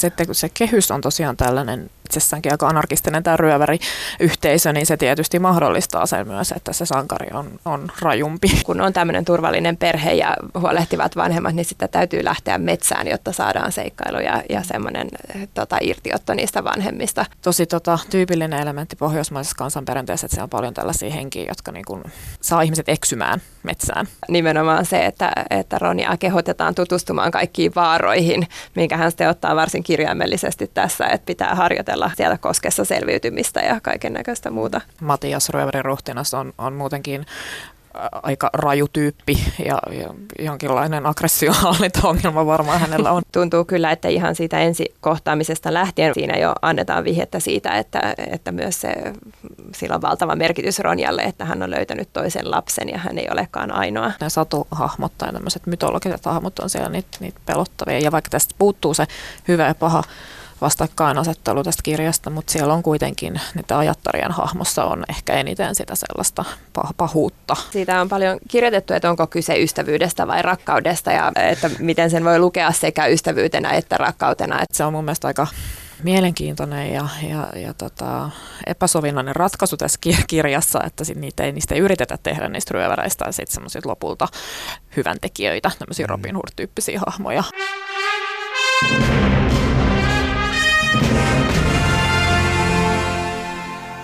Sitten kun se kehys on tosiaan tällainen itsessäänkin aika anarkistinen tämä ryöväriyhteisö, niin se tietysti mahdollistaa sen myös, että se sankari on, on rajumpi. Kun on tämmöinen turvallinen perhe ja huolehtivat vanhemmat, niin sitä täytyy lähteä metsään, jotta saadaan seikkailu ja, ja semmoinen tota, irtiotto niistä vanhemmista. Tosi tota, tyypillinen elementti pohjoismaisessa kansanperinteessä, että siellä on paljon tällaisia henkiä, jotka niin kuin, saa ihmiset eksymään metsään. Nimenomaan se, että, että Ronia kehotetaan tutustumaan kaikkiin vaaroihin, minkä hän sitten ottaa varsin kirjaimellisesti tässä, että pitää harjoitella harjoitella siellä koskessa selviytymistä ja kaiken näköistä muuta. Matias Röverin ruhtinas on, on muutenkin aika raju tyyppi ja, ja jonkinlainen aggressiohallintaongelma varmaan hänellä on. Tuntuu kyllä, että ihan siitä ensikohtaamisesta lähtien siinä jo annetaan vihjettä siitä, että, että myös se, sillä on valtava merkitys Ronjalle, että hän on löytänyt toisen lapsen ja hän ei olekaan ainoa. Nämä satuhahmot tai tämmöiset mytologiset hahmot on siellä niitä, niitä pelottavia ja vaikka tästä puuttuu se hyvä ja paha vastakkainasettelu tästä kirjasta, mutta siellä on kuitenkin, niitä ajattarien hahmossa on ehkä eniten sitä sellaista pah- pahuutta. Siitä on paljon kirjoitettu, että onko kyse ystävyydestä vai rakkaudesta ja että miten sen voi lukea sekä ystävyytenä että rakkautena. Se on mun mielestä aika mielenkiintoinen ja, ja, ja tota, epäsovinnainen ratkaisu tässä kirjassa, että sit niitä ei, niistä ei yritetä tehdä niistä ryöväreistä ja sitten semmoisia lopulta hyvän tekijöitä, tämmöisiä mm. Robin Hood-tyyppisiä hahmoja.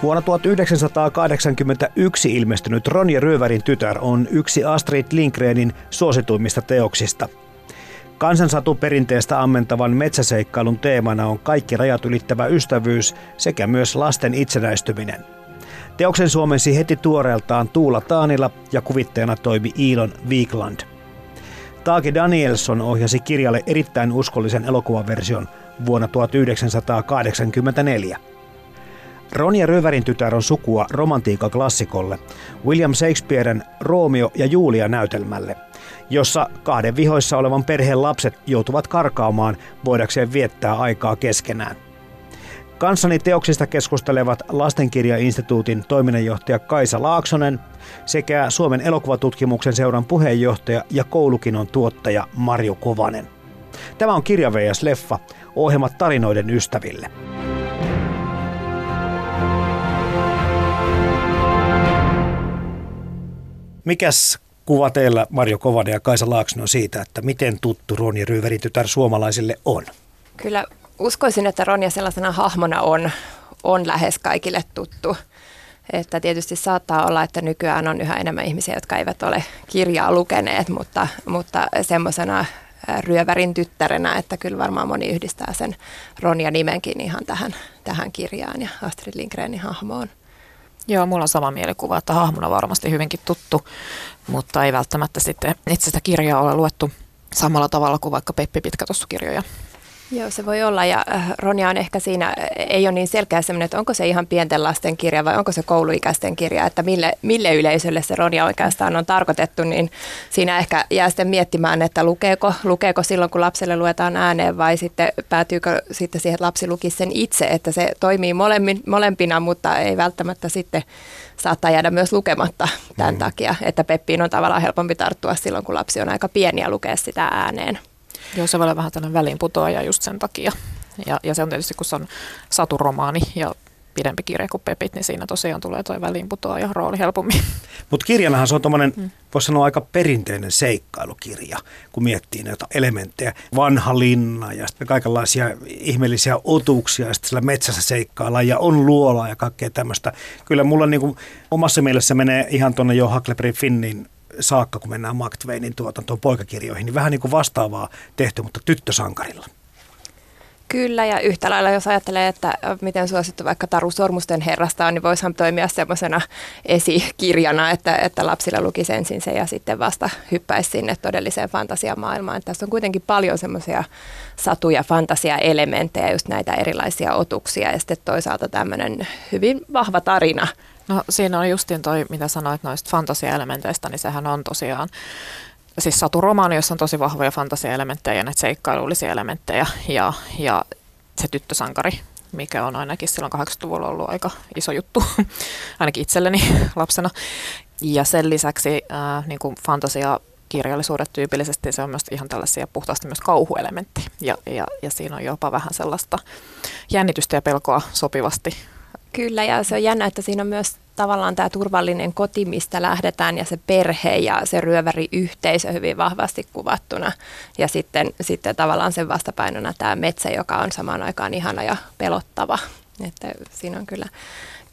Vuonna 1981 ilmestynyt Ronja Ryövärin tytär on yksi Astrid Lindgrenin suosituimmista teoksista. Kansansatuperinteestä ammentavan metsäseikkailun teemana on kaikki rajat ylittävä ystävyys sekä myös lasten itsenäistyminen. Teoksen suomensi heti tuoreeltaan Tuula Taanila ja kuvitteena toimi Iilon Viikland. Taaki Danielson ohjasi kirjalle erittäin uskollisen elokuvaversion vuonna 1984. Ronja Röverin tytär on sukua romantiikaklassikolle, William Shakespearen Romeo ja Julia näytelmälle, jossa kahden vihoissa olevan perheen lapset joutuvat karkaamaan voidakseen viettää aikaa keskenään. Kanssani teoksista keskustelevat Lastenkirjainstituutin toiminnanjohtaja Kaisa Laaksonen sekä Suomen elokuvatutkimuksen seuran puheenjohtaja ja koulukinon tuottaja Marjo Kovanen. Tämä on Kirja VS Leffa, ohjelmat tarinoiden ystäville. Mikäs kuva teillä, Marjo Kovanen ja Kaisa Laaksonen, siitä, että miten tuttu Ronja Ryyverin tytär suomalaisille on? Kyllä uskoisin, että Ronja sellaisena hahmona on, on lähes kaikille tuttu. Että tietysti saattaa olla, että nykyään on yhä enemmän ihmisiä, jotka eivät ole kirjaa lukeneet, mutta, mutta semmoisena ryövärin tyttärenä, että kyllä varmaan moni yhdistää sen Ronja nimenkin ihan tähän, tähän kirjaan ja Astrid Lindgrenin hahmoon. Joo, mulla on sama mielikuva, että hahmona varmasti hyvinkin tuttu, mutta ei välttämättä sitten itse sitä kirjaa ole luettu samalla tavalla kuin vaikka Peppi Pitkätossukirjoja. Joo, se voi olla ja äh, Ronja on ehkä siinä, ei ole niin selkeä semmoinen, että onko se ihan pienten lasten kirja vai onko se kouluikäisten kirja, että mille, mille yleisölle se Ronja oikeastaan on tarkoitettu, niin siinä ehkä jää sitten miettimään, että lukeeko, lukeeko silloin, kun lapselle luetaan ääneen vai sitten päätyykö sitten siihen, että lapsi lukisi sen itse, että se toimii molemmin, molempina, mutta ei välttämättä sitten saattaa jäädä myös lukematta tämän mm. takia, että Peppiin on tavallaan helpompi tarttua silloin, kun lapsi on aika pieni ja lukea sitä ääneen. Joo, se voi olla vähän tällainen väliinputoaja just sen takia. Ja, ja se on tietysti, kun se on saturomaani ja pidempi kirja kuin Pepit, niin siinä tosiaan tulee toi väliinputoaja rooli helpommin. Mutta kirjanahan se on tuommoinen, mm. voisi sanoa aika perinteinen seikkailukirja, kun miettii näitä elementtejä. Vanha linna ja sitten kaikenlaisia ihmeellisiä otuksia ja sitten siellä metsässä seikkaillaan ja on luola ja kaikkea tämmöistä. Kyllä mulla niin kuin omassa mielessä menee ihan tuonne jo Huckleberry Finnin saakka, kun mennään Mark Twainin tuotantoon poikakirjoihin, niin vähän niin kuin vastaavaa tehty, mutta tyttösankarilla. Kyllä, ja yhtä lailla jos ajattelee, että miten suosittu vaikka Taru Sormusten herrasta on, niin voisihan toimia semmoisena esikirjana, että, että lapsilla lukisi ensin se ja sitten vasta hyppäisi sinne todelliseen fantasiamaailmaan. Tässä on kuitenkin paljon semmoisia satuja, fantasia-elementtejä, just näitä erilaisia otuksia ja sitten toisaalta tämmöinen hyvin vahva tarina. No siinä on justiin toi, mitä sanoit noista fantasia-elementeistä, niin sehän on tosiaan siis saturomaani, jossa on tosi vahvoja fantasiaelementtejä ja näitä seikkailullisia elementtejä ja, ja se tyttösankari, mikä on ainakin silloin 80-luvulla ollut aika iso juttu, ainakin itselleni lapsena. Ja sen lisäksi äh, niin kuin fantasia kirjallisuudet tyypillisesti se on myös ihan tällaisia puhtaasti myös kauhuelementtejä ja, ja, ja siinä on jopa vähän sellaista jännitystä ja pelkoa sopivasti Kyllä, ja se on jännä, että siinä on myös tavallaan tämä turvallinen koti, mistä lähdetään, ja se perhe ja se ryöväriyhteisö hyvin vahvasti kuvattuna. Ja sitten, sitten tavallaan sen vastapainona tämä metsä, joka on samaan aikaan ihana ja pelottava. Että siinä on kyllä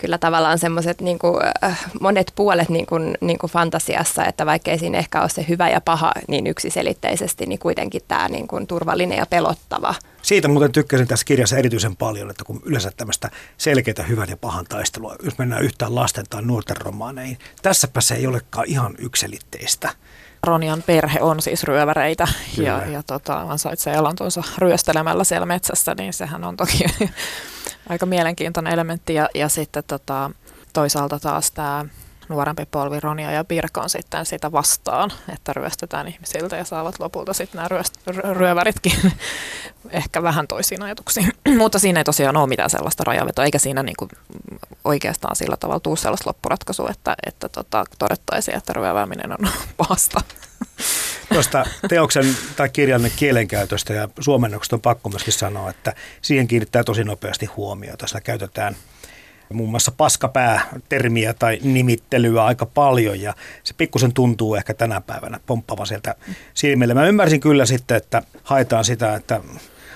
kyllä tavallaan semmoiset niin äh, monet puolet niin kuin, niin kuin fantasiassa, että vaikkei siinä ehkä ole se hyvä ja paha niin yksiselitteisesti, niin kuitenkin tämä niin kuin turvallinen ja pelottava. Siitä muuten tykkäsin tässä kirjassa erityisen paljon, että kun yleensä tämmöistä selkeitä hyvän ja pahan taistelua, jos mennään yhtään lasten tai nuorten romaaneihin, tässäpä se ei olekaan ihan yksilitteistä. Ronian perhe on siis ryöväreitä Kyllä. ja, ja tota, ansaitsee elantonsa ryöstelemällä siellä metsässä, niin sehän on toki aika mielenkiintoinen elementti. Ja, ja sitten tota, toisaalta taas tämä nuorempi polvi Ronia ja Birka on sitten sitä vastaan, että ryöstetään ihmisiltä ja saavat lopulta sitten nämä ryöst- ryöväritkin ehkä vähän toisiin ajatuksiin. Mutta siinä ei tosiaan ole mitään sellaista rajavetoa, eikä siinä niinku oikeastaan sillä tavalla tule sellaista loppuratkaisua, että, että tota, todettaisiin, että ryövääminen on pahasta. Tuosta teoksen tai kirjan kielenkäytöstä ja suomennoksesta on pakko myöskin sanoa, että siihen kiinnittää tosi nopeasti huomiota. Siellä käytetään muun muassa paskapää-termiä tai nimittelyä aika paljon ja se pikkusen tuntuu ehkä tänä päivänä pomppavan sieltä silmille. Mä ymmärsin kyllä sitten, että haetaan sitä, että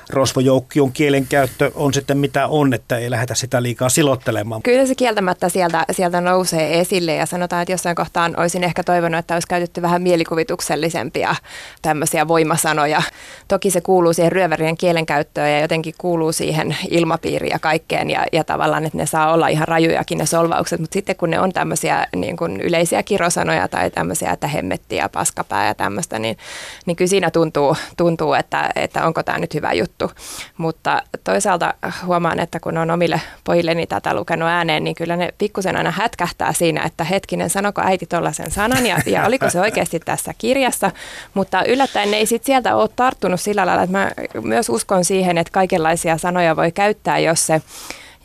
rosvojoukkion kielenkäyttö on sitten mitä on, että ei lähdetä sitä liikaa silottelemaan. Kyllä se kieltämättä sieltä, sieltä nousee esille ja sanotaan, että jossain kohtaan olisin ehkä toivonut, että olisi käytetty vähän mielikuvituksellisempia tämmöisiä voimasanoja. Toki se kuuluu siihen ryövärien kielenkäyttöön ja jotenkin kuuluu siihen ilmapiiriin ja kaikkeen ja, ja tavallaan, että ne saa olla ihan rajujakin ne solvaukset, mutta sitten kun ne on tämmöisiä niin kuin yleisiä kirosanoja tai tämmöisiä, että hemmetti ja paskapää ja tämmöistä, niin, niin kyllä siinä tuntuu, tuntuu että, että onko tämä nyt hyvä juttu juttu. Mutta toisaalta huomaan, että kun on omille pojilleni tätä lukenut ääneen, niin kyllä ne pikkusen aina hätkähtää siinä, että hetkinen, sanoko äiti tuollaisen sanan ja, ja oliko se oikeasti tässä kirjassa. Mutta yllättäen ne ei sit sieltä ole tarttunut sillä lailla, että mä myös uskon siihen, että kaikenlaisia sanoja voi käyttää, jos se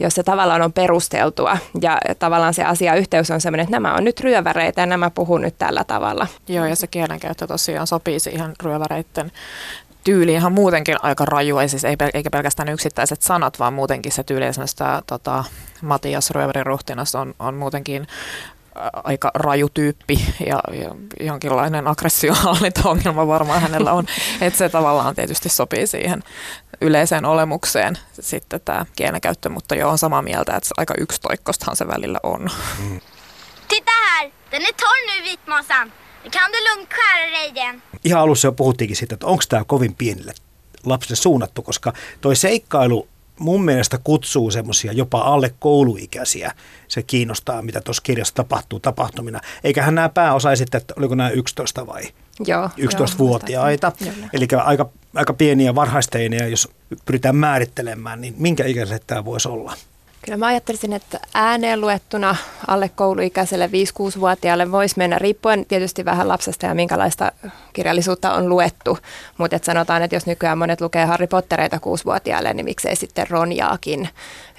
jos se tavallaan on perusteltua ja tavallaan se asiayhteys on sellainen, että nämä on nyt ryöväreitä ja nämä puhuu nyt tällä tavalla. Joo, ja se kielenkäyttö tosiaan sopii siihen ryöväreiden tyyli ihan muutenkin aika raju, ei siis ei, eikä pelkästään yksittäiset sanat, vaan muutenkin se tyyli, esimerkiksi tämä tota, Matias Röverin ruhtinas on, on muutenkin aika raju tyyppi ja, ja jonkinlainen aggressiohallintaongelma varmaan hänellä on, että se tavallaan tietysti sopii siihen yleiseen olemukseen sitten tämä kielenkäyttö, mutta joo on samaa mieltä, että aika yksitoikkostahan se välillä on. Mm. Titta här, den är torr nu vitmåsan. Kan du lugnt skära dig igen? Ihan alussa jo puhuttiinkin siitä, että onko tämä kovin pienille lapsille suunnattu, koska toi seikkailu mun mielestä kutsuu semmoisia jopa alle kouluikäisiä. Se kiinnostaa, mitä tuossa kirjassa tapahtuu tapahtumina. Eiköhän nämä pääosa esittää, että oliko nämä 11 vai Joo, 11-vuotiaita. Eli aika, aika pieniä varhaisteineja, jos pyritään määrittelemään, niin minkä ikäiset tämä voisi olla? Kyllä mä ajattelisin, että ääneen luettuna alle kouluikäiselle 5-6-vuotiaalle voisi mennä, riippuen tietysti vähän lapsesta ja minkälaista kirjallisuutta on luettu. Mutta et sanotaan, että jos nykyään monet lukee Harry Pottereita 6-vuotiaille, niin miksei sitten Ronjaakin.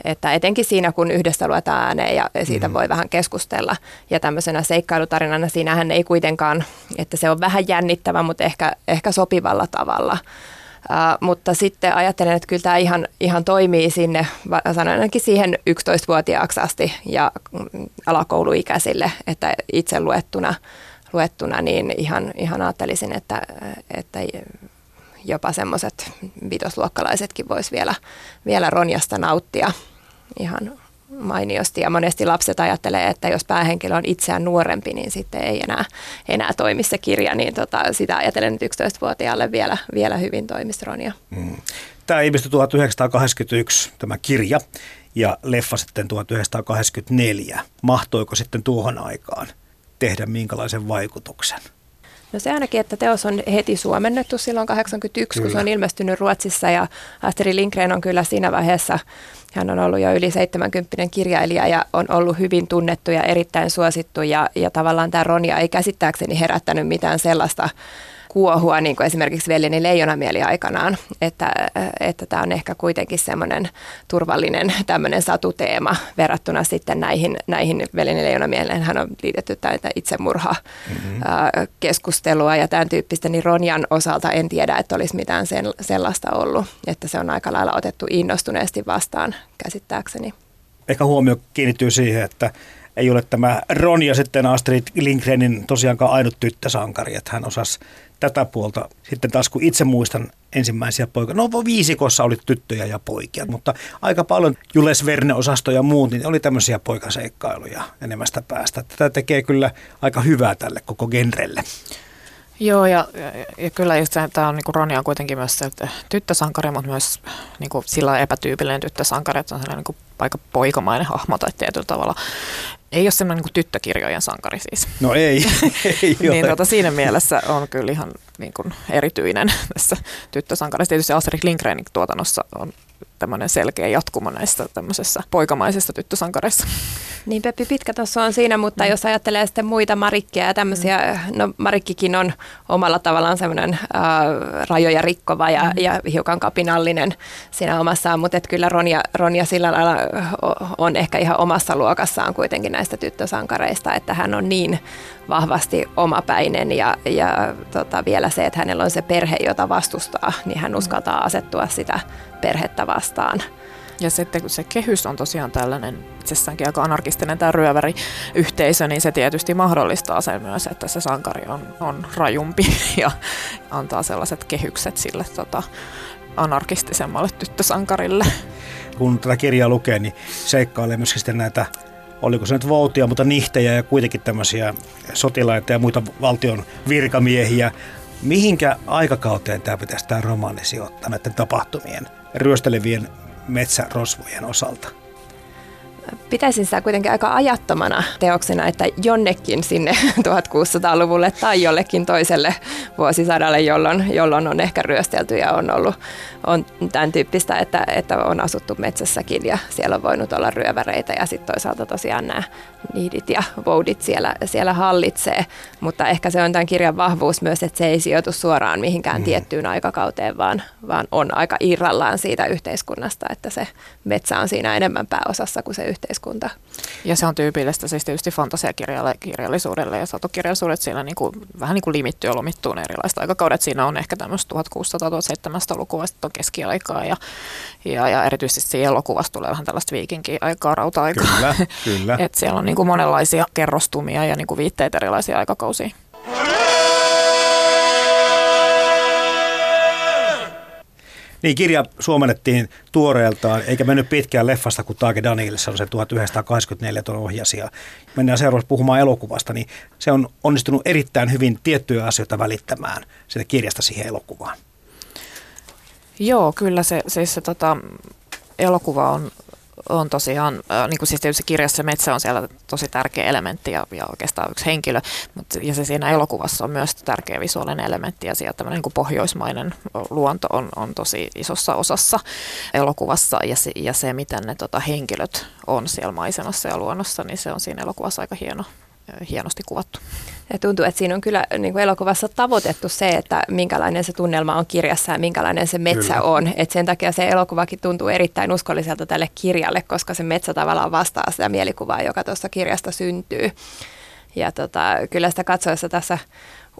Että etenkin siinä, kun yhdessä luetaan ääneen ja siitä mm. voi vähän keskustella. Ja tämmöisenä seikkailutarinana siinähän ei kuitenkaan, että se on vähän jännittävä, mutta ehkä, ehkä sopivalla tavalla Uh, mutta sitten ajattelen, että kyllä tämä ihan, ihan toimii sinne, sanon ainakin siihen 11-vuotiaaksi asti ja mm, alakouluikäisille, että itse luettuna, luettuna niin ihan, ihan ajattelisin, että, että jopa semmoiset vitosluokkalaisetkin vois vielä, vielä Ronjasta nauttia ihan mainiosti. Ja monesti lapset ajattelee, että jos päähenkilö on itseään nuorempi, niin sitten ei enää, enää toimi se kirja. Niin tota, sitä ajatellen nyt 11-vuotiaalle vielä, vielä hyvin toimisi Ronja. Mm. Tämä ilmestyi 1981, tämä kirja, ja leffa sitten 1984. Mahtoiko sitten tuohon aikaan tehdä minkälaisen vaikutuksen? No se ainakin, että teos on heti suomennettu silloin 81, kyllä. kun se on ilmestynyt Ruotsissa ja Asteri Lindgren on kyllä siinä vaiheessa, hän on ollut jo yli 70 kirjailija ja on ollut hyvin tunnettu ja erittäin suosittu ja, ja tavallaan tämä Ronja ei käsittääkseni herättänyt mitään sellaista kuohua, niin kuin esimerkiksi Veljeni leijonamieli aikanaan, että, että tämä on ehkä kuitenkin semmoinen turvallinen tämmöinen satuteema verrattuna sitten näihin, näihin Veljeni leijonamieleen. Hän on liitetty tätä itsemurha mm-hmm. keskustelua ja tämän tyyppistä, niin Ronjan osalta en tiedä, että olisi mitään sen, sellaista ollut, että se on aika lailla otettu innostuneesti vastaan käsittääkseni. Ehkä huomio kiinnittyy siihen, että ei ole tämä Ronja sitten Astrid Lindgrenin tosiaankaan ainut tyttösankari, että hän osasi tätä puolta. Sitten taas kun itse muistan ensimmäisiä poikia, no viisikossa oli tyttöjä ja poikia, mutta aika paljon Jules Verne-osasto ja muut, niin oli tämmöisiä poikaseikkailuja enemmästä päästä. Tätä tekee kyllä aika hyvää tälle koko genrelle. Joo, ja, ja, ja kyllä just tämä on, niin Ronja on kuitenkin myös se että tyttösankari, mutta myös niin kuin sillä epätyypillinen tyttösankari, että on sellainen niin aika poikamainen hahmo tai tietyllä tavalla. Ei ole semmoinen niin tyttökirjojen sankari siis. No ei, ei niin tota, siinä mielessä on kyllä ihan niin kuin erityinen tässä tyttösankarissa. Tietysti Astrid Lindgrenin tuotannossa on tämmöinen selkeä jatkumo näistä tämmöisessä poikamaisessa tyttösankareissa. Niin Peppi Pitkä tuossa on siinä, mutta mm. jos ajattelee sitten muita Marikkia ja tämmöisiä, mm. no Marikkikin on omalla tavallaan semmoinen äh, rajoja rikkova ja, mm. ja hiukan kapinallinen siinä omassaan, mutta et kyllä Ronja, Ronja sillä lailla on ehkä ihan omassa luokassaan kuitenkin näistä tyttösankareista, että hän on niin vahvasti omapäinen ja, ja tota, vielä se, että hänellä on se perhe, jota vastustaa, niin hän uskaltaa asettua sitä perhettä vastaan. Ja sitten kun se kehys on tosiaan tällainen itsessäänkin aika anarkistinen tämä ryöväriyhteisö, niin se tietysti mahdollistaa sen myös, että se sankari on, on rajumpi ja antaa sellaiset kehykset sille tota, anarkistisemmalle tyttösankarille. Kun tätä kirjaa lukee, niin seikkailee myös sitten näitä oliko se nyt voutia, mutta nihtejä ja kuitenkin tämmöisiä sotilaita ja muita valtion virkamiehiä. Mihinkä aikakauteen tämä pitäisi tämä romaani sijoittaa näiden tapahtumien ryöstelevien metsärosvojen osalta? Pitäisin sitä kuitenkin aika ajattomana teoksena, että jonnekin sinne 1600-luvulle tai jollekin toiselle vuosisadalle, jolloin, jolloin on ehkä ryöstelty ja on ollut on tämän tyyppistä, että, että on asuttu metsässäkin ja siellä on voinut olla ryöväreitä ja sitten toisaalta tosiaan nämä niidit ja voudit siellä, siellä hallitsee. Mutta ehkä se on tämän kirjan vahvuus myös, että se ei sijoitu suoraan mihinkään mm. tiettyyn aikakauteen, vaan, vaan on aika irrallaan siitä yhteiskunnasta, että se metsä on siinä enemmän pääosassa kuin se yhteiskunta. Ja se on tyypillistä siis tietysti fantasiakirjallisuudelle ja satokirjallisuudet siinä niin kuin, vähän niin kuin limittyy ja lomittuu erilaiset aikakaudet. Siinä on ehkä tämmöistä 1600-1700-lukua, sitten on keskiaikaa ja, ja, ja erityisesti siinä elokuvassa tulee vähän tällaista viikinki-aikaa, rauta-aikaa. Kyllä, kyllä. Et siellä on niin kuin monenlaisia kerrostumia ja niin kuin viitteitä erilaisia aikakausia. Niin, kirja suomennettiin tuoreeltaan, eikä mennyt pitkään leffasta, kun Taake Daniels on se 1984 tuon ohjasi. Ja mennään seuraavaksi puhumaan elokuvasta, niin se on onnistunut erittäin hyvin tiettyjä asioita välittämään sitä kirjasta siihen elokuvaan. Joo, kyllä se, siis se tota, elokuva on, on tosiaan, niin kuin siis tietysti kirjassa metsä on siellä tosi tärkeä elementti ja, ja oikeastaan yksi henkilö, mutta ja se siinä elokuvassa on myös tärkeä visuaalinen elementti ja sieltä tämmöinen niin pohjoismainen luonto on, on tosi isossa osassa elokuvassa ja se, ja se miten ne tota, henkilöt on siellä maisemassa ja luonnossa, niin se on siinä elokuvassa aika hieno, hienosti kuvattu. Ja tuntuu, että siinä on kyllä niin kuin elokuvassa tavoitettu se, että minkälainen se tunnelma on kirjassa ja minkälainen se metsä kyllä. on. Et sen takia se elokuvakin tuntuu erittäin uskolliselta tälle kirjalle, koska se metsä tavallaan vastaa sitä mielikuvaa, joka tuossa kirjasta syntyy. Ja tota, kyllä sitä katsoessa tässä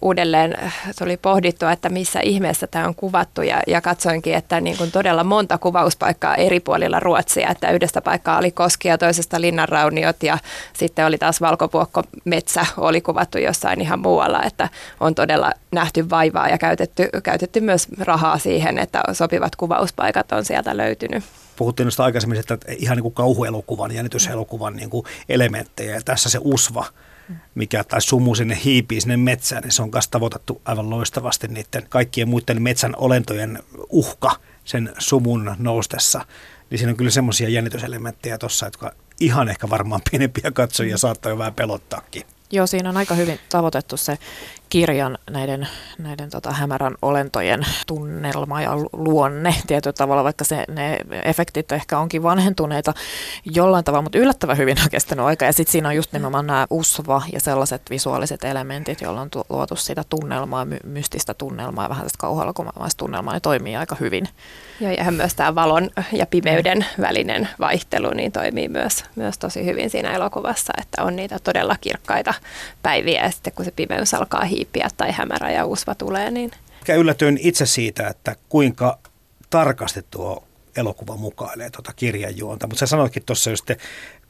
uudelleen tuli pohdittua, että missä ihmeessä tämä on kuvattu. Ja, ja katsoinkin, että niin kuin todella monta kuvauspaikkaa eri puolilla Ruotsia, että yhdestä paikkaa oli koski ja toisesta linnanrauniot. Ja sitten oli taas valkopuokko metsä oli kuvattu jossain ihan muualla, että on todella nähty vaivaa ja käytetty, käytetty myös rahaa siihen, että sopivat kuvauspaikat on sieltä löytynyt. Puhuttiin noista aikaisemmin, että ihan niin kuin kauhuelokuvan, jännityselokuvan niin kuin elementtejä. Ja tässä se usva, mikä tai sumu sinne hiipii sinne metsään, niin se on myös tavoitettu aivan loistavasti niiden kaikkien muiden metsän olentojen uhka sen sumun noustessa. Niin siinä on kyllä semmoisia jännityselementtejä tuossa, jotka ihan ehkä varmaan pienempiä katsojia saattaa jo vähän pelottaakin. Joo, siinä on aika hyvin tavoitettu se kirjan näiden, näiden tota, hämärän olentojen tunnelma ja luonne tietyllä tavalla, vaikka se, ne efektit ehkä onkin vanhentuneita jollain tavalla, mutta yllättävän hyvin on kestänyt aika. Ja sitten siinä on just nimenomaan nämä usva ja sellaiset visuaaliset elementit, joilla on luotu sitä tunnelmaa, my- mystistä tunnelmaa ja vähän tästä kauhuelokuvaista tunnelmaa, ja toimii aika hyvin. Joo, ja myös tämä valon ja pimeyden välinen vaihtelu niin toimii myös, myös tosi hyvin siinä elokuvassa, että on niitä todella kirkkaita päiviä ja sitten kun se pimeys alkaa hiipiä tai hämärä ja usva tulee, niin... Mikä yllätyin itse siitä, että kuinka tarkasti tuo elokuva mukailee tuota kirjan juonta. Mutta sä sanoitkin tuossa just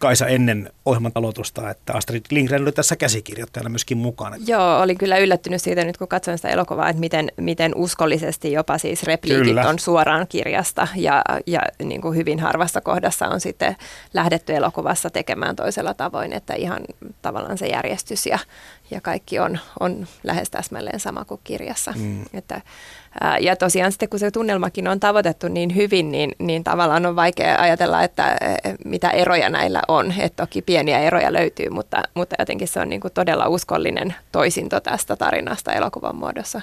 Kaisa ennen ohjelman aloitusta, että Astrid Lindgren oli tässä käsikirjoittajana myöskin mukana. Joo, olin kyllä yllättynyt siitä nyt kun katsoin sitä elokuvaa, että miten, miten uskollisesti jopa siis repliikit kyllä. on suoraan kirjasta ja, ja niin kuin hyvin harvassa kohdassa on sitten lähdetty elokuvassa tekemään toisella tavoin, että ihan tavallaan se järjestys ja, ja kaikki on, on lähes täsmälleen sama kuin kirjassa. Mm. Että, ja tosiaan sitten kun se tunnelmakin on tavoitettu niin hyvin, niin, niin tavallaan on vaikea ajatella, että mitä eroja näillä on. Että toki pieniä eroja löytyy, mutta, mutta jotenkin se on niin kuin todella uskollinen toisinto tästä tarinasta elokuvan muodossa.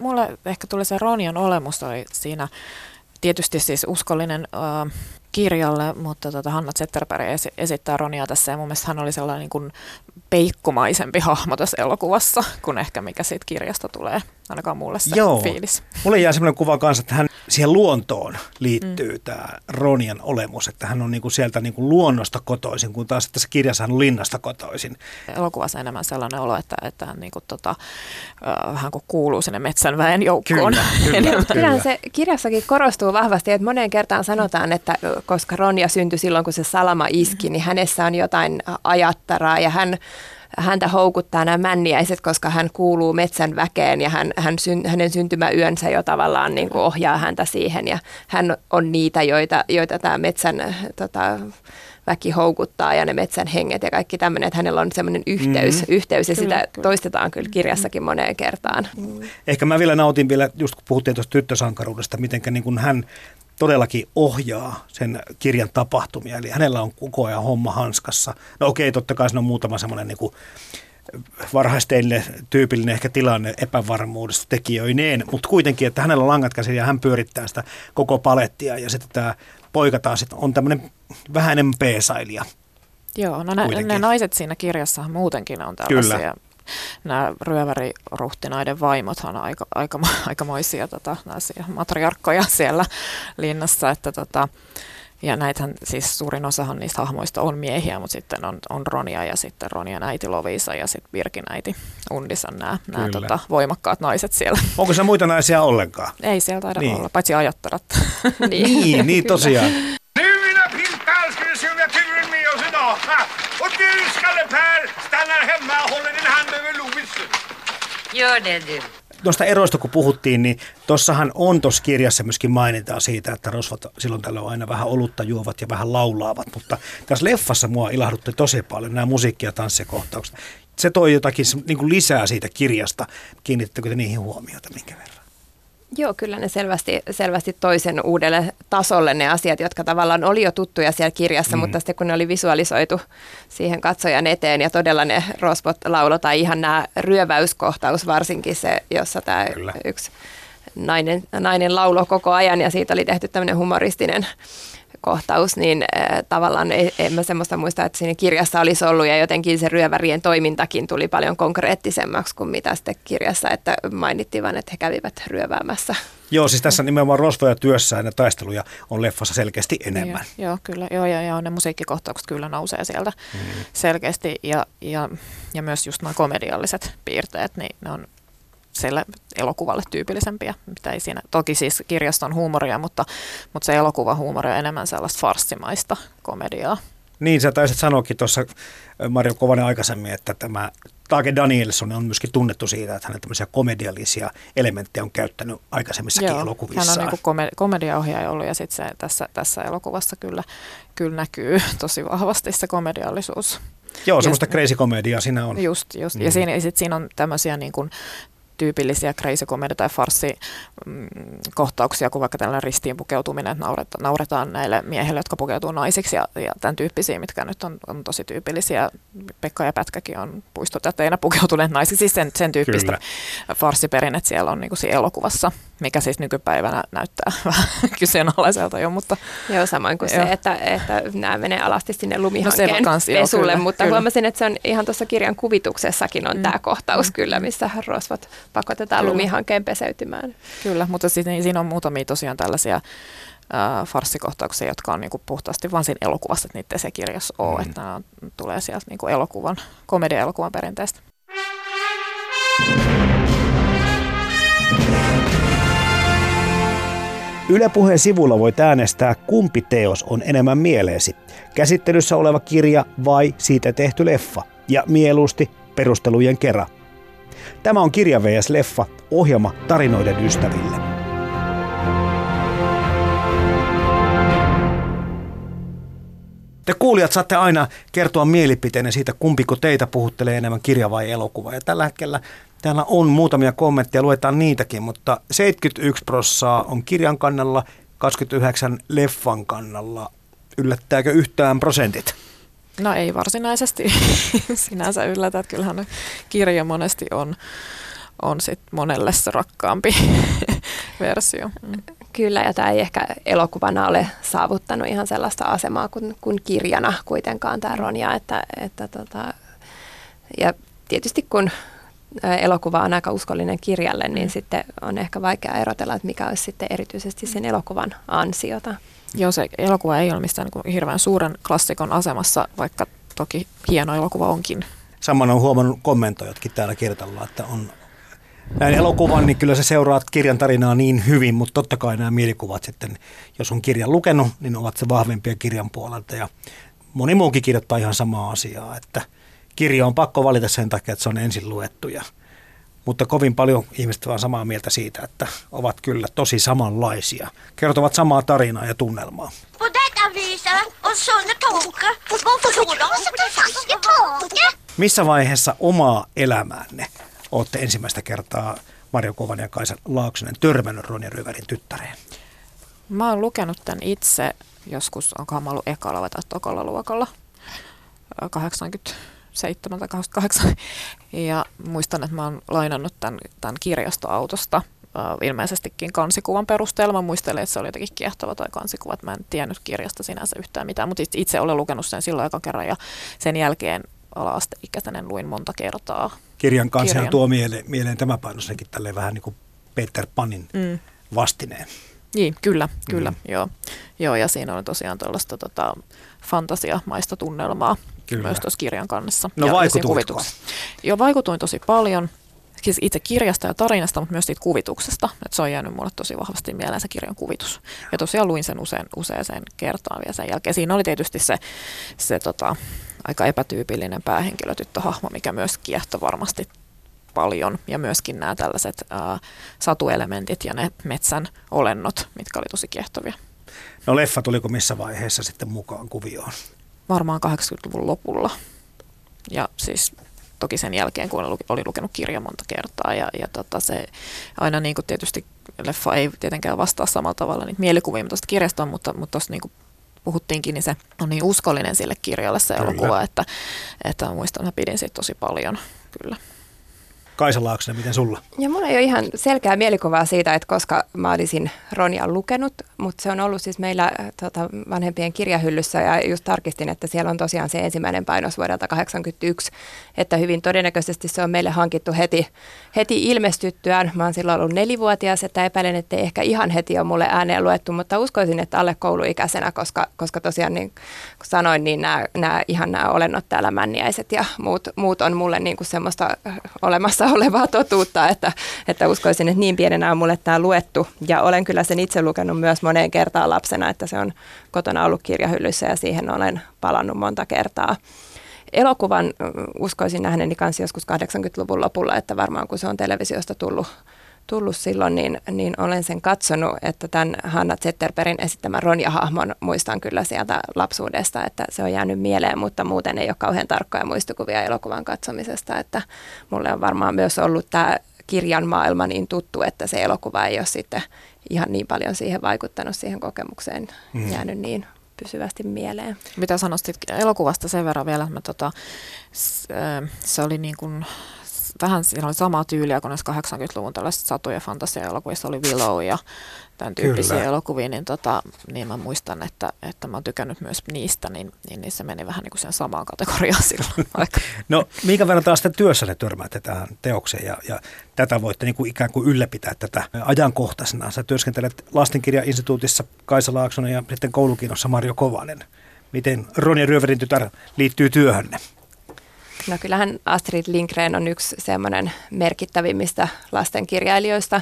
Mulle ehkä tuli se Ronian olemus oli siinä tietysti siis uskollinen äh, kirjalle, mutta tota, Hanna Zetterberg esi- esittää Ronia tässä ja mun mielestä hän oli sellainen niin kuin peikkumaisempi hahmo tässä elokuvassa kuin ehkä mikä siitä kirjasta tulee, ainakaan mulle se Joo. fiilis. Mulle jää sellainen kuva kanssa, että hän siihen luontoon liittyy mm. tämä Ronian olemus, että hän on niinku sieltä niinku luonnosta kotoisin, kun taas tässä kirjassa hän on linnasta kotoisin. Elokuvassa enemmän sellainen olo, että, että hän niinku tota, vähän kuin kuuluu sinne metsän väen joukkoon. Kyllä, kyllä, kyllä. se kirjassakin korostuu vahvasti, että moneen kertaan sanotaan, että koska Ronja syntyi silloin, kun se salama iski, niin hänessä on jotain ajattaraa ja hän häntä houkuttaa nämä männiäiset, koska hän kuuluu metsän väkeen ja hän, hän syn, hänen syntymäyönsä jo tavallaan niin kuin ohjaa häntä siihen ja hän on niitä, joita, joita tämä metsän tota, väki houkuttaa ja ne metsän henget ja kaikki tämmöinen, että hänellä on semmoinen yhteys, mm-hmm. yhteys ja kyllä, sitä kyllä. toistetaan kyllä kirjassakin moneen kertaan. Mm. Ehkä mä vielä nautin vielä, just kun puhuttiin tuosta tyttösankaruudesta, miten niin kuin hän todellakin ohjaa sen kirjan tapahtumia. Eli hänellä on koko ajan homma hanskassa. No okei, totta kai siinä on muutama semmoinen niin varhaisteille tyypillinen ehkä tilanne epävarmuudesta tekijöineen, mutta kuitenkin, että hänellä on langat käsiä ja hän pyörittää sitä koko palettia ja sitten tämä poika taas on tämmöinen vähän enemmän peesailija. Joo, no ne, ne naiset siinä kirjassa muutenkin on tällaisia Kyllä nämä ryöväriruhtinaiden vaimothan on aika, aika, aikamoisia tota, matriarkkoja siellä linnassa, että tota, ja näitähän, siis suurin osahan niistä hahmoista on miehiä, mutta sitten on, on Ronia ja sitten Ronian äiti Lovisa ja sitten Birkin äiti Undisan nämä, nämä tota, voimakkaat naiset siellä. Onko se muita naisia ollenkaan? Ei siellä taida niin. olla, paitsi ajattarat. niin, niin, niin tosiaan. du, Skalle-Per, stannar hemma och håller din hand över Lovis. Gör det du. Tuosta eroista kun puhuttiin, niin tuossahan on tuossa kirjassa myöskin mainintaa siitä, että rosvat silloin tällä on aina vähän olutta juovat ja vähän laulaavat, mutta tässä leffassa mua ilahdutti tosi paljon nämä musiikki- ja tanssikohtaukset. Se toi jotakin niin kuin lisää siitä kirjasta. Kiinnittekö te niihin huomiota minkä verran? Joo, kyllä ne selvästi, selvästi toisen uudelle tasolle ne asiat, jotka tavallaan oli jo tuttuja siellä kirjassa, mm. mutta sitten kun ne oli visualisoitu siihen katsojan eteen ja todella ne rosvot laulo tai ihan nämä ryöväyskohtaus varsinkin se, jossa tämä kyllä. yksi nainen, nainen laulo koko ajan ja siitä oli tehty tämmöinen humoristinen kohtaus, niin äh, tavallaan en mä semmoista muista, että siinä kirjassa olisi ollut ja jotenkin se ryövärien toimintakin tuli paljon konkreettisemmaksi kuin mitä sitten kirjassa, että mainittiin vain, että he kävivät ryöväämässä. Joo, siis tässä nimenomaan rosvoja työssään ja taisteluja on leffassa selkeästi enemmän. Joo, joo kyllä. Joo, ja, ja ne musiikkikohtaukset kyllä nousee sieltä mm. selkeästi ja, ja, ja myös just nämä komedialliset piirteet, niin ne on sille elokuvalle tyypillisempiä. Mitä ei siinä, toki siis kirjaston huumoria, mutta, mutta se elokuva huumori on enemmän sellaista farssimaista komediaa. Niin, sä taisit sanoakin tuossa Mario Kovanen aikaisemmin, että tämä Tage Danielson on myöskin tunnettu siitä, että hän tämmöisiä komediallisia elementtejä on käyttänyt aikaisemmissakin Joo, elokuvissaan. Hän on niin kome- komediaohjaaja ollut ja sitten tässä, tässä elokuvassa kyllä, kyllä näkyy tosi vahvasti se komediallisuus. Joo, semmoista crazy komediaa siinä on. Just, just. Mm. Ja siinä, sit siinä on tämmöisiä niin kuin tyypillisiä crazy comedy tai farsi mm, kohtauksia, kuin vaikka tällainen ristiin pukeutuminen, että nauretaan, nauretaan näille miehille, jotka pukeutuu naisiksi ja, ja tämän tyyppisiä, mitkä nyt on, on tosi tyypillisiä. Pekka ja Pätkäkin on puistotäteinä pukeutuneet naisiksi, siis sen, sen tyyppistä Kyllä. farsiperinnettä siellä on niin kuin siinä elokuvassa, mikä siis nykypäivänä näyttää vähän kyseenalaiselta jo, mutta... Joo, samoin kuin joo. se, että, että nämä menee alasti sinne lumihankkeen no kans, pesulle, joo, kyllä, mutta kyllä. huomasin, että se on ihan tuossa kirjan kuvituksessakin on mm. tämä kohtaus mm. kyllä, missä rosvat pakotetaan Kyllä. lumihankkeen peseytymään. Kyllä, mutta sitten siinä on muutamia tosiaan tällaisia äh, farssikohtauksia, jotka on niinku puhtaasti vain siinä elokuvassa, että niitä se kirjassa ole, mm. että nämä tulee sieltä niinku elokuvan, komedia-elokuvan perinteestä. Yle Puheen sivulla voit äänestää, kumpi teos on enemmän mieleesi. Käsittelyssä oleva kirja vai siitä tehty leffa. Ja mieluusti perustelujen kerran. Tämä on Kirja vs. Leffa, ohjelma tarinoiden ystäville. Te kuulijat saatte aina kertoa mielipiteenne siitä, kumpiko teitä puhuttelee enemmän kirja vai elokuva. Ja tällä hetkellä täällä on muutamia kommentteja, luetaan niitäkin, mutta 71 prossaa on kirjan kannalla, 29 leffan kannalla. Yllättääkö yhtään prosentit? No ei varsinaisesti sinänsä yllätä, että kyllähän kirja monesti on, on sit monelle se rakkaampi versio. Mm. Kyllä, ja tämä ei ehkä elokuvana ole saavuttanut ihan sellaista asemaa kuin, kuin kirjana kuitenkaan tämä Ronja. Että, että tota, ja tietysti kun elokuva on aika uskollinen kirjalle, niin mm. sitten on ehkä vaikea erotella, että mikä olisi sitten erityisesti sen elokuvan ansiota. Joo, se elokuva ei ole mistään niin hirveän suuren klassikon asemassa, vaikka toki hieno elokuva onkin. Saman on huomannut kommentoijatkin täällä kirjoitella, että on näin elokuvan, niin kyllä se seuraa kirjan tarinaa niin hyvin, mutta totta kai nämä mielikuvat sitten, jos on kirjan lukenut, niin ovat se vahvempia kirjan puolelta. Ja moni muukin kirjoittaa ihan samaa asiaa, että kirja on pakko valita sen takia, että se on ensin luettu. Ja, mutta kovin paljon ihmiset ovat samaa mieltä siitä, että ovat kyllä tosi samanlaisia. Kertovat samaa tarinaa ja tunnelmaa. Missä vaiheessa omaa elämäänne olette ensimmäistä kertaa Marjo Kovan ja Kaisa Laaksonen törmännyt Ronja Ryvärin tyttäreen? Mä oon lukenut tämän itse joskus, onkohan mä ollut ekalla tai tokalla luokalla, 87 tai 88. Ja muistan, että mä oon lainannut tämän, tämän kirjastoautosta ilmeisestikin kansikuvan perusteella. Mä muistelen, että se oli jotenkin kiehtova tai kansikuva, että mä en tiennyt kirjasta sinänsä yhtään mitään, mutta itse olen lukenut sen silloin aika kerran ja sen jälkeen ala-asteikäisenä luin monta kertaa. Kirjan kanssa Kirjan. tuo mieleen, mieleen tämä painossakin tälleen vähän niin kuin Peter Panin mm. vastineen. Niin, kyllä, kyllä, mm. joo. joo. Ja siinä on tosiaan tuollaista tota, fantasiamaista tunnelmaa kyllä. myös tuossa kirjan kannessa. No vaikutuitko? Joo, vaikutuin tosi paljon siis itse kirjasta ja tarinasta, mutta myös siitä kuvituksesta. Että se on jäänyt mulle tosi vahvasti mieleen se kirjan kuvitus. Ja tosiaan luin sen usein, useaseen kertaan vielä sen jälkeen. Siinä oli tietysti se, se tota, aika epätyypillinen päähenkilötyttöhahmo, mikä myös kiehtoi varmasti paljon. Ja myöskin nämä tällaiset ää, satuelementit ja ne metsän olennot, mitkä oli tosi kiehtovia. No leffa tuliko missä vaiheessa sitten mukaan kuvioon? Varmaan 80-luvun lopulla. Ja siis toki sen jälkeen, kun oli lukenut kirjan monta kertaa. Ja, ja tota se aina niin kuin tietysti leffa ei tietenkään vastaa samalla tavalla niitä mielikuvia tuosta kirjasta, mutta, mutta tuossa niin kuin puhuttiinkin, niin se on niin uskollinen sille kirjalle se kyllä. elokuva, että, että muistan, että mä pidin siitä tosi paljon kyllä. Kaisa Laaksonen, miten sulla? Ja mulla ei ole ihan selkeää mielikuvaa siitä, että koska mä olisin Ronia lukenut, mutta se on ollut siis meillä äh, tota, vanhempien kirjahyllyssä ja just tarkistin, että siellä on tosiaan se ensimmäinen painos vuodelta 1981, että hyvin todennäköisesti se on meille hankittu heti, heti ilmestyttyään. Mä oon silloin ollut nelivuotias, että epäilen, että ehkä ihan heti on mulle ääneen luettu, mutta uskoisin, että alle kouluikäisenä, koska, koska tosiaan niin kuin sanoin, niin nämä, nämä ihan nämä olennot täällä männiäiset ja muut, muut on mulle niin kuin semmoista äh, olemassa olemassa olevaa totuutta, että, että uskoisin, että niin pienenä on mulle tämä luettu. Ja olen kyllä sen itse lukenut myös moneen kertaan lapsena, että se on kotona ollut kirjahyllyssä ja siihen olen palannut monta kertaa elokuvan uskoisin nähneeni kanssa joskus 80-luvun lopulla, että varmaan kun se on televisiosta tullut tullut silloin, niin, niin olen sen katsonut, että tämän Hanna Zetterbergin esittämän Ronja-hahmon muistan kyllä sieltä lapsuudesta, että se on jäänyt mieleen, mutta muuten ei ole kauhean tarkkoja muistikuvia elokuvan katsomisesta, että mulle on varmaan myös ollut tämä kirjan maailma niin tuttu, että se elokuva ei ole sitten ihan niin paljon siihen vaikuttanut siihen kokemukseen, mm. jäänyt niin pysyvästi mieleen. Mitä sanoisit elokuvasta sen verran vielä, että tota, se oli niin kuin vähän siinä oli samaa tyyliä kuin näissä 80-luvun tällaiset satu- ja fantasia-elokuvissa oli Willow ja tämän tyyppisiä Kyllä. elokuvia, niin, tota, niin mä muistan, että, että mä oon tykännyt myös niistä, niin, niin, niin se meni vähän niin kuin sen samaan kategoriaan silloin. Vaikka. No minkä verran taas sitten työssänne törmäätte tähän teokseen ja, ja tätä voitte niin kuin ikään kuin ylläpitää tätä ajankohtaisena. Sä työskentelet lastenkirjainstituutissa Kaisa Laaksonen ja sitten koulukinossa Marjo Kovanen. Miten Ronja Ryöverin tytär liittyy työhönne? No kyllähän Astrid Lindgren on yksi semmoinen merkittävimmistä lastenkirjailijoista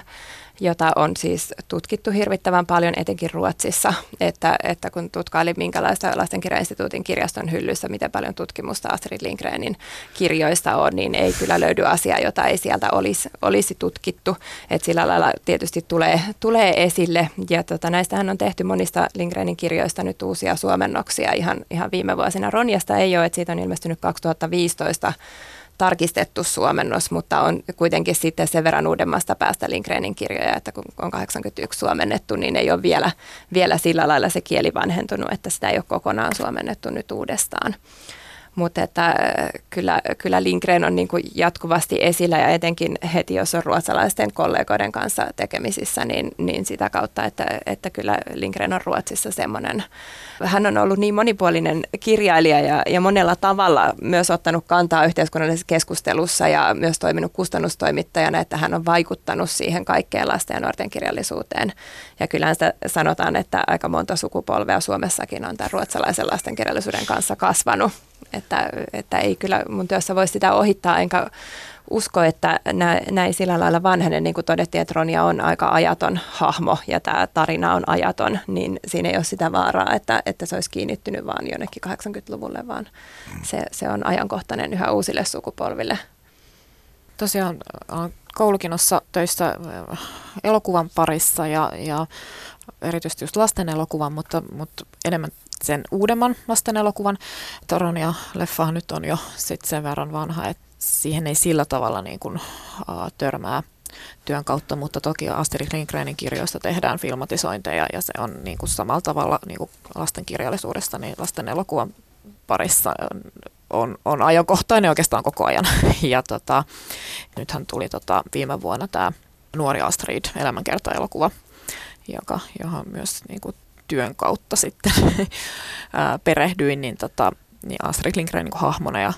jota on siis tutkittu hirvittävän paljon, etenkin Ruotsissa, että, että kun tutkaili minkälaista lastenkirjainstituutin kirjaston hyllyssä, miten paljon tutkimusta Astrid Lindgrenin kirjoista on, niin ei kyllä löydy asiaa, jota ei sieltä olisi, olisi tutkittu. että sillä lailla tietysti tulee, tulee esille, ja tota, näistähän on tehty monista Lindgrenin kirjoista nyt uusia suomennoksia ihan, ihan viime vuosina. Ronjasta ei ole, että siitä on ilmestynyt 2015 tarkistettu suomennos, mutta on kuitenkin sitten sen verran uudemmasta päästä Lindgrenin kirjoja, että kun on 81 suomennettu, niin ei ole vielä, vielä sillä lailla se kieli vanhentunut, että sitä ei ole kokonaan suomennettu nyt uudestaan. Mutta että äh, kyllä, kyllä Lindgren on niin kuin jatkuvasti esillä ja etenkin heti, jos on ruotsalaisten kollegoiden kanssa tekemisissä, niin, niin sitä kautta, että, että kyllä Lindgren on Ruotsissa semmoinen. Hän on ollut niin monipuolinen kirjailija ja, ja monella tavalla myös ottanut kantaa yhteiskunnallisessa keskustelussa ja myös toiminut kustannustoimittajana, että hän on vaikuttanut siihen kaikkeen lasten ja nuorten kirjallisuuteen. Ja kyllähän sitä sanotaan, että aika monta sukupolvea Suomessakin on tämän ruotsalaisen lastenkirjallisuuden kanssa kasvanut että, että ei kyllä mun työssä voi sitä ohittaa, enkä usko, että näin sillä lailla vanhenen, niin kuin todettiin, että Ronja on aika ajaton hahmo ja tämä tarina on ajaton, niin siinä ei ole sitä vaaraa, että, että se olisi kiinnittynyt vaan jonnekin 80-luvulle, vaan se, se on ajankohtainen yhä uusille sukupolville. Tosiaan koulukinossa töissä elokuvan parissa ja, ja erityisesti just lasten elokuvan, mutta, mutta enemmän sen uudemman lasten elokuvan. Toronia leffa nyt on jo sit sen verran vanha, että siihen ei sillä tavalla niin kuin, uh, törmää työn kautta, mutta toki Astrid Lindgrenin kirjoista tehdään filmatisointeja ja se on niin kuin samalla tavalla niin kuin lasten kirjallisuudesta, niin lasten elokuvan parissa on, on ajankohtainen oikeastaan koko ajan. Ja tota, nythän tuli tota, viime vuonna tämä Nuori Astrid elämänkerta-elokuva, joka, johon myös niin kuin, työn kautta sitten perehdyin, niin, tota, niin Astrid Lindgren niin hahmona ja,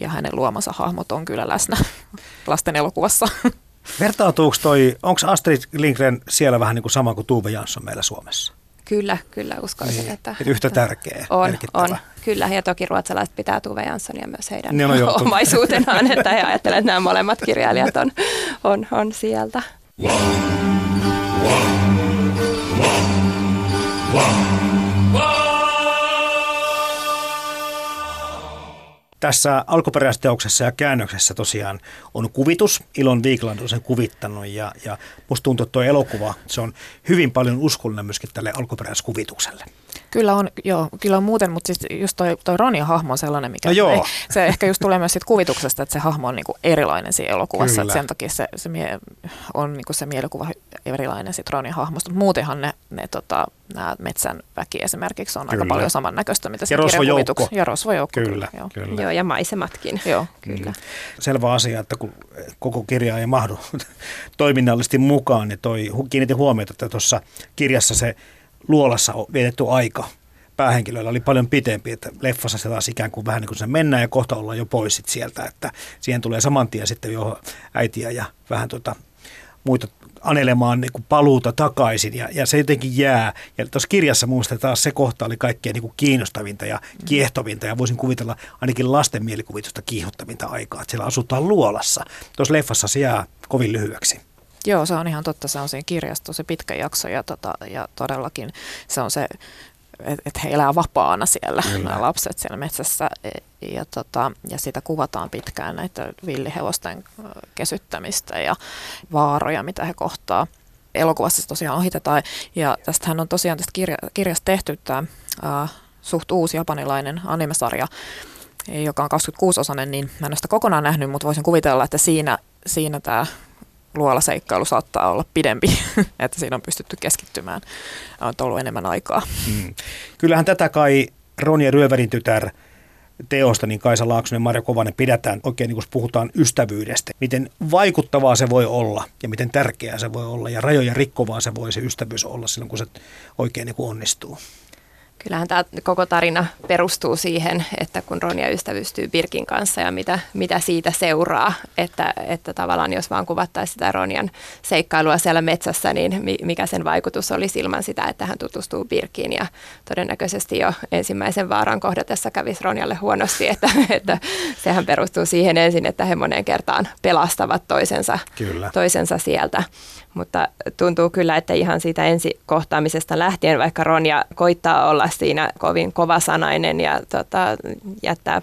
ja hänen luomansa hahmot on kyllä läsnä lasten elokuvassa. Vertautuuko toi, onko Astrid Lindgren siellä vähän niin kuin sama kuin Tuve Jansson meillä Suomessa? Kyllä, kyllä uskoisin, niin. että... että yhtä tärkeä, on, merkittävä. on, kyllä. Ja toki ruotsalaiset pitää Tuve Janssonia myös heidän niin, no, omaisuutenaan, että he ajattelevat, että nämä molemmat kirjailijat on, on, on sieltä. Wow. Wow. Tässä alkuperäisteoksessa ja käännöksessä tosiaan on kuvitus. Ilon Viikland on sen kuvittanut ja, ja musta tuntuu, että tuo elokuva se on hyvin paljon uskollinen myöskin tälle alkuperäiskuvitukselle. Kyllä on, joo, kyllä on muuten, mutta siis just toi, toi Ronin hahmo on sellainen, mikä no joo. se ehkä just tulee myös siitä kuvituksesta, että se hahmo on niinku erilainen siinä elokuvassa, että sen takia se, se mie, on niinku se mielikuva erilainen siitä Ronin hahmosta, mutta muutenhan ne, ne tota, nämä metsän väki esimerkiksi on kyllä. aika paljon samannäköistä, mitä se rosvojoukko. Ja rosvojoukko. Kyllä, kyllä. kyllä. Joo, ja maisematkin. Joo, kyllä. Mm. Selvä asia, että kun koko kirja ei mahdu toiminnallisesti mukaan, niin toi, kiinnitin huomiota, että tuossa kirjassa se luolassa vietetty aika päähenkilöillä oli paljon pitempi, että leffassa se taas ikään kuin vähän niin kuin se mennään ja kohta ollaan jo pois sit sieltä, että siihen tulee saman tien sitten jo äitiä ja vähän tuota, muita anelemaan niin kuin paluuta takaisin ja, ja se jotenkin jää. Ja tuossa kirjassa minusta taas se kohta oli kaikkein niin kuin kiinnostavinta ja kiehtovinta ja voisin kuvitella ainakin lasten mielikuvitusta kiihottavinta aikaa, että siellä asutaan luolassa. Tuossa leffassa se jää kovin lyhyeksi. Joo, se on ihan totta. Se on siinä kirjasto se pitkä jakso ja, tota, ja todellakin se on se, että et he elää vapaana siellä, Kyllä. nämä lapset siellä metsässä. E, ja, tota, ja sitä kuvataan pitkään näitä villihevosten kesyttämistä ja vaaroja, mitä he kohtaa. Elokuvassa se tosiaan ohitetaan. Ja tästähän on tosiaan tästä kirja, kirjasta tehty tämä uh, suht uusi japanilainen animesarja, joka on 26-osainen, niin mä en ole sitä kokonaan nähnyt, mutta voisin kuvitella, että siinä, siinä tämä luolaseikkailu saattaa olla pidempi, että siinä on pystytty keskittymään, on ollut enemmän aikaa. Mm. Kyllähän tätä kai Ronja Ryöverin tytär teosta, niin Kaisa Laaksonen ja Marja Kovanen pidetään oikein, niin kun puhutaan ystävyydestä. Miten vaikuttavaa se voi olla ja miten tärkeää se voi olla ja rajoja rikkovaa se voi se ystävyys olla silloin, kun se oikein niin kuin onnistuu. Kyllähän tämä koko tarina perustuu siihen, että kun Ronja ystävystyy Birkin kanssa ja mitä, mitä siitä seuraa, että, että tavallaan jos vaan kuvattaisiin sitä Ronjan seikkailua siellä metsässä, niin mikä sen vaikutus oli ilman sitä, että hän tutustuu Birkiin ja todennäköisesti jo ensimmäisen vaaran kohdatessa kävisi Ronjalle huonosti, että, että sehän perustuu siihen ensin, että he moneen kertaan pelastavat toisensa, Kyllä. toisensa sieltä. Mutta tuntuu kyllä, että ihan siitä ensikohtaamisesta lähtien, vaikka Ronja koittaa olla siinä kovin kovasanainen ja tota, jättää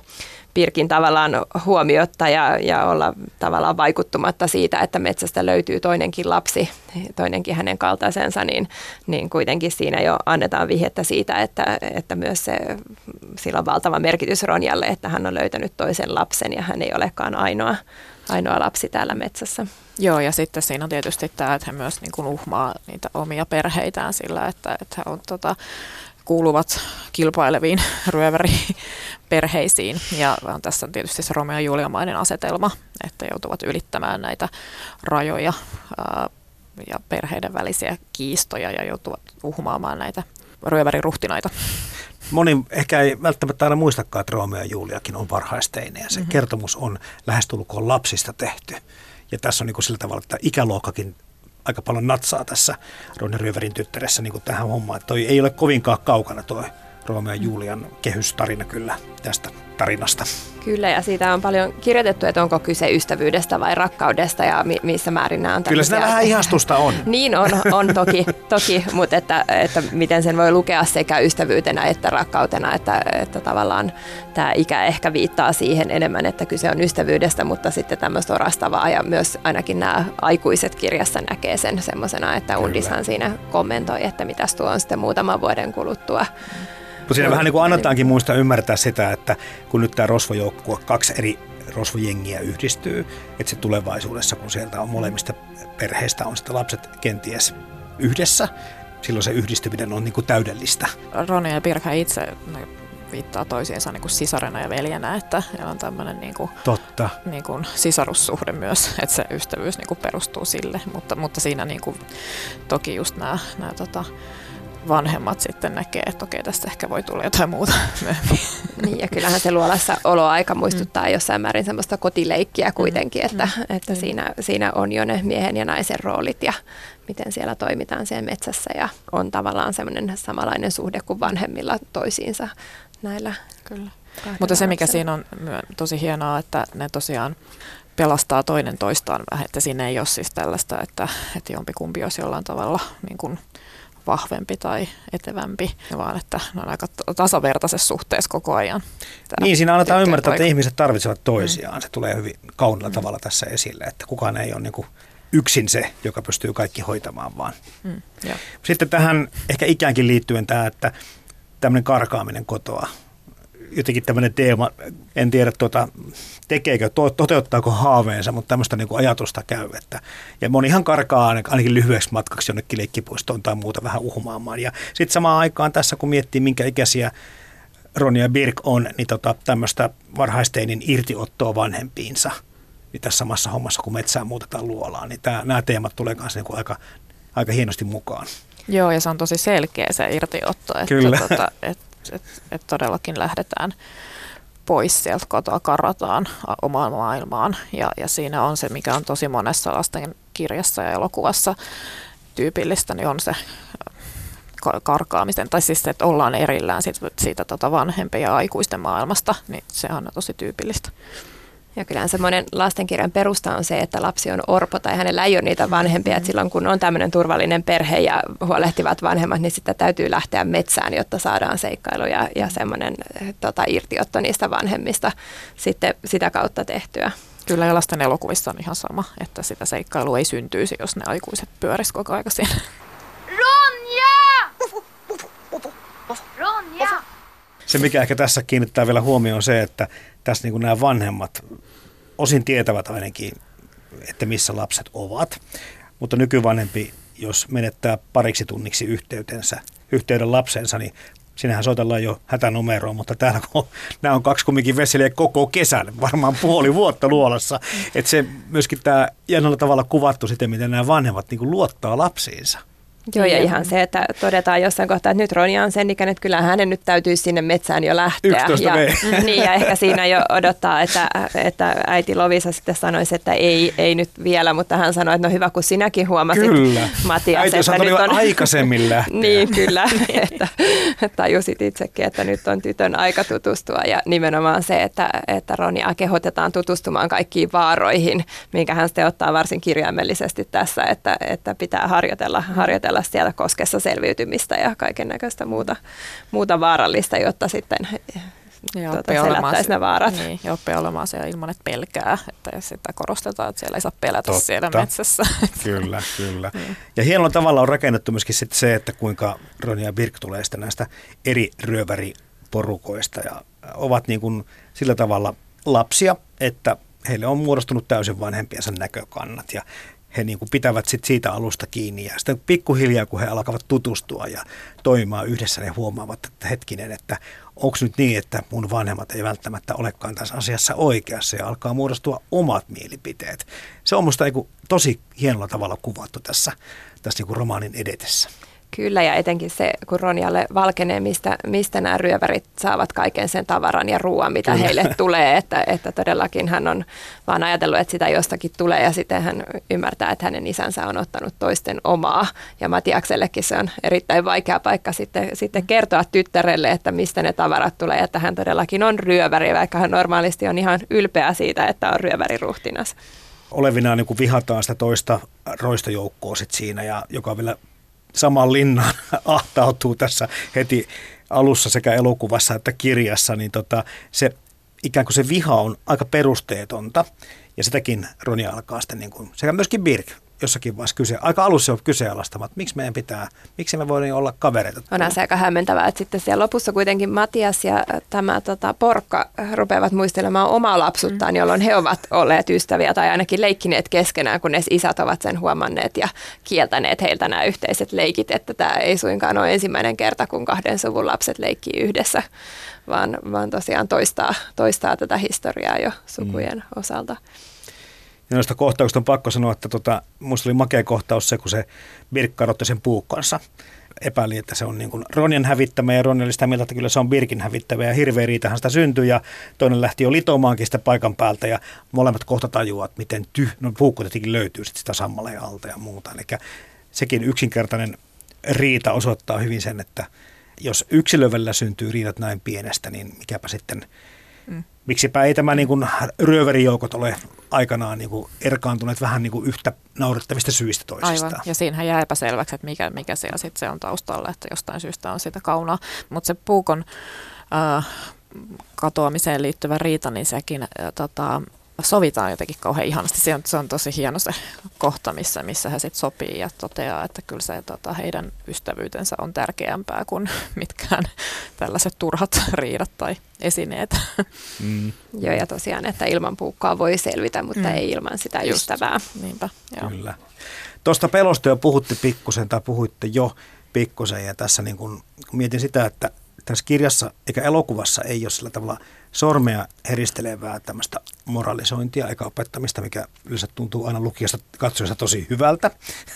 Pirkin tavallaan huomiotta ja, ja olla tavallaan vaikuttumatta siitä, että metsästä löytyy toinenkin lapsi, toinenkin hänen kaltaisensa, niin, niin kuitenkin siinä jo annetaan vihjettä siitä, että, että myös se, sillä on valtava merkitys Ronjalle, että hän on löytänyt toisen lapsen ja hän ei olekaan ainoa, ainoa lapsi täällä metsässä. Joo, ja sitten siinä on tietysti tämä, että he myös niin kuin uhmaa niitä omia perheitään sillä, että, että he on, tota, kuuluvat kilpaileviin ryöväriperheisiin. Ja tässä on tietysti se Romeo ja Juliamainen asetelma, että joutuvat ylittämään näitä rajoja ää, ja perheiden välisiä kiistoja ja joutuvat uhmaamaan näitä ryöväriruhtinaita. Moni ehkä ei välttämättä aina muistakaan, että Romeo ja Juliakin on varhaisteinen ja se mm-hmm. kertomus on lähestulkoon lapsista tehty. Ja tässä on niin kuin sillä tavalla, että ikäluokkakin aika paljon natsaa tässä Ronja Ryöverin tyttäressä niin kuin tähän hommaan. Että toi ei ole kovinkaan kaukana toi Romeo ja Julian kehystarina kyllä tästä tarinasta. Kyllä, ja siitä on paljon kirjoitettu, että onko kyse ystävyydestä vai rakkaudesta ja mi- missä määrin nämä on Kyllä sitä vähän ihastusta on. niin on, on toki, toki mutta että, että miten sen voi lukea sekä ystävyytenä että rakkautena, että, että tavallaan tämä ikä ehkä viittaa siihen enemmän, että kyse on ystävyydestä, mutta sitten tämmöistä orastavaa ja myös ainakin nämä aikuiset kirjassa näkee sen semmoisena, että Undishan siinä kommentoi, että mitäs tuo on sitten muutaman vuoden kuluttua. Mutta siinä vähän niin kuin annetaankin muistaa ymmärtää sitä, että kun nyt tämä rosvojoukkue, kaksi eri rosvojengiä yhdistyy, että se tulevaisuudessa, kun sieltä on molemmista perheistä on sitten lapset kenties yhdessä, silloin se yhdistyminen on niin kuin täydellistä. Ronja ja Pirka itse viittaa toisiinsa niin kuin sisarena ja veljenä, että on tämmöinen niin kuin, Totta. Niin kuin sisarussuhde myös, että se ystävyys niin kuin perustuu sille, mutta, mutta siinä niin kuin, toki just nämä, nämä tota, vanhemmat sitten näkee, että okei, tästä ehkä voi tulla jotain muuta myöhemmin. Niin, ja kyllähän se luolassa oloaika muistuttaa mm. jossain määrin semmoista kotileikkiä kuitenkin, että, mm. että mm. Siinä, siinä on jo ne miehen ja naisen roolit ja miten siellä toimitaan siellä metsässä ja on tavallaan semmoinen samanlainen suhde kuin vanhemmilla toisiinsa näillä. Kyllä. Mutta se, mikä siinä on tosi hienoa, että ne tosiaan pelastaa toinen toistaan vähän, että siinä ei ole siis tällaista, että, että jompikumpi olisi jollain tavalla niin kuin vahvempi tai etevämpi, vaan että ne on aika tasavertaisessa suhteessa koko ajan. Niin, siinä annetaan ymmärtää, että ihmiset tarvitsevat toisiaan. Mm. Se tulee hyvin kaunilla mm. tavalla tässä esille, että kukaan ei ole niin kuin yksin se, joka pystyy kaikki hoitamaan vaan. Mm, Sitten tähän ehkä ikäänkin liittyen tämä, että tämmöinen karkaaminen kotoa jotenkin tämmöinen teema, en tiedä tuota, tekeekö, to, toteuttaako haaveensa, mutta tämmöistä niin kuin ajatusta käy. Että, ja monihan karkaa ainakin lyhyeksi matkaksi jonnekin leikkipuistoon tai muuta vähän uhmaamaan. Ja sitten samaan aikaan tässä, kun miettii minkä ikäisiä Ronja ja Birk on, niin tota, tämmöistä varhaisteinin irtiottoa vanhempiinsa niin tässä samassa hommassa, kun metsään muutetaan luolaan, niin tämä, nämä teemat tulee myös niin aika, aika hienosti mukaan. Joo, ja se on tosi selkeä se irtiotto, että, Kyllä. Tota, että että et todellakin lähdetään pois sieltä kotoa, karataan omaan maailmaan. Ja, ja siinä on se, mikä on tosi monessa lasten kirjassa ja elokuvassa tyypillistä, niin on se karkaamisen, tai siis se, että ollaan erillään siitä, siitä tota vanhempien ja aikuisten maailmasta, niin se on tosi tyypillistä. Ja kyllähän semmoinen lastenkirjan perusta on se, että lapsi on orpo tai hänellä ei ole niitä vanhempia. Että silloin kun on tämmöinen turvallinen perhe ja huolehtivat vanhemmat, niin sitä täytyy lähteä metsään, jotta saadaan seikkailu ja, ja semmoinen tota, irtiotto niistä vanhemmista sitten sitä kautta tehtyä. Kyllä ja lasten elokuvissa on ihan sama, että sitä seikkailua ei syntyisi, jos ne aikuiset pyörisivät koko ajan siinä. Ronja! Ronja! Se, mikä ehkä tässä kiinnittää vielä huomioon on se, että tässä niin kuin nämä vanhemmat osin tietävät ainakin, että missä lapset ovat. Mutta nykyvanhempi, jos menettää pariksi tunniksi yhteytensä, yhteyden lapsensa, niin sinähän soitellaan jo hätänumeroon, mutta täällä kun nämä on kaksi kumminkin veseliä koko kesän, varmaan puoli vuotta luolassa. Että se myöskin tämä jännällä tavalla kuvattu sitten, miten nämä vanhemmat niin luottaa lapsiinsa. Joo, ja ihan se, että todetaan jossain kohtaa, että nyt Ronja on sen ikäinen, että kyllä hänen nyt täytyisi sinne metsään jo lähteä. 11 ja, niin, ja ehkä siinä jo odottaa, että, että äiti Lovisa sitten sanoisi, että ei, ei nyt vielä, mutta hän sanoi, että no hyvä, kun sinäkin huomasit, kyllä. Matias. Äiti että nyt on aikaisemmin lähteä. niin, kyllä, että tajusit itsekin, että nyt on tytön aika tutustua. Ja nimenomaan se, että, että Ronja kehotetaan tutustumaan kaikkiin vaaroihin, minkä hän sitten ottaa varsin kirjaimellisesti tässä, että, että pitää harjoitella, harjoitella harjoitella siellä koskessa selviytymistä ja kaiken näköistä muuta, muuta vaarallista, jotta sitten ja tuota, selättäisi ne vaarat. Niin, ja oppii olemaan siellä ilman, että pelkää. Että sitä korostetaan, että siellä ei saa pelätä Totta. siellä metsässä. Kyllä, kyllä. niin. Ja hienolla tavalla on rakennettu myöskin sitten se, että kuinka Ronja ja Birk tulee sitten näistä eri ryöväriporukoista ja ovat niin kuin sillä tavalla lapsia, että heille on muodostunut täysin vanhempiensa näkökannat ja he niin kuin pitävät sit siitä alusta kiinni ja sitten pikkuhiljaa, kun he alkavat tutustua ja toimimaan yhdessä, ne huomaavat, että hetkinen, että onko nyt niin, että mun vanhemmat ei välttämättä olekaan tässä asiassa oikeassa ja alkaa muodostua omat mielipiteet. Se on musta niin tosi hienolla tavalla kuvattu tässä, tässä niin kuin romaanin edetessä. Kyllä, ja etenkin se, kun Ronjalle valkenee, mistä, mistä nämä ryövärit saavat kaiken sen tavaran ja ruoan, mitä Kyllä. heille tulee, että, että todellakin hän on vaan ajatellut, että sitä jostakin tulee, ja sitten hän ymmärtää, että hänen isänsä on ottanut toisten omaa, ja Matiaksellekin se on erittäin vaikea paikka sitten, sitten kertoa tyttärelle, että mistä ne tavarat tulee, että hän todellakin on ryöväri, vaikka hän normaalisti on ihan ylpeä siitä, että on ryöväriruhtinas olevinaan niin vihataan sitä toista roistojoukkoa sit siinä, ja joka on vielä saman linnan ahtautuu tässä heti alussa sekä elokuvassa että kirjassa, niin tota, se ikään kuin se viha on aika perusteetonta. Ja sitäkin Ronja alkaa sitten, niin kuin, sekä myöskin Birk jossakin vaiheessa kyse, aika alussa on kyseenalaistamat, miksi meidän pitää, miksi me voidaan olla kavereita. On se aika hämmentävää, että sitten siellä lopussa kuitenkin Matias ja tämä tota, Porkka rupeavat muistelemaan omaa lapsuttaan, mm. jolloin he ovat olleet ystäviä tai ainakin leikkineet keskenään, kunnes isät ovat sen huomanneet ja kieltäneet heiltä nämä yhteiset leikit, että tämä ei suinkaan ole ensimmäinen kerta, kun kahden suvun lapset leikkii yhdessä, vaan, vaan tosiaan toistaa, toistaa tätä historiaa jo sukujen mm. osalta. Ja noista kohtauksista on pakko sanoa, että tota, musta oli makea kohtaus se, kun se Birkka otti sen puukkonsa. Epäili, että se on niin kuin Ronjan hävittämä ja Ronja oli sitä mieltä, että kyllä se on Birkin hävittävä ja hirveä riitahan sitä syntyi ja toinen lähti jo litomaankin sitä paikan päältä ja molemmat kohta tajuavat, miten tyh, no puukko tietenkin löytyy sit sitä sammaleen alta ja muuta. Eli sekin yksinkertainen riita osoittaa hyvin sen, että jos yksilövellä syntyy riidat näin pienestä, niin mikäpä sitten. Miksipä ei tämä niin kuin ryöverijoukot ole aikanaan niin kuin erkaantuneet vähän niin kuin yhtä naurettavista syistä toisistaan. Aivan, ja siinähän jää epäselväksi, että mikä, mikä siellä sitten se on taustalla, että jostain syystä on sitä kaunaa. Mutta se puukon äh, katoamiseen liittyvä riita, niin sekin äh, tota, sovitaan jotenkin kauhean ihanasti. Se on, se on tosi hieno se kohta, missä, missä he sitten sopii ja toteaa, että kyllä se tota, heidän ystävyytensä on tärkeämpää kuin mitkään tällaiset turhat riidat tai esineet. Mm. Joo, ja tosiaan, että ilman puukkoa voi selvitä, mutta mm. ei ilman sitä Just. ystävää. Niinpä, joo. Kyllä. Tuosta pelosta jo puhutte pikkusen tai puhuitte jo pikkusen ja tässä niin kun mietin sitä, että tässä kirjassa eikä elokuvassa ei ole sillä tavalla sormea heristelevää tämmöistä moralisointia eikä opettamista, mikä yleensä tuntuu aina lukijasta katsojasta tosi hyvältä.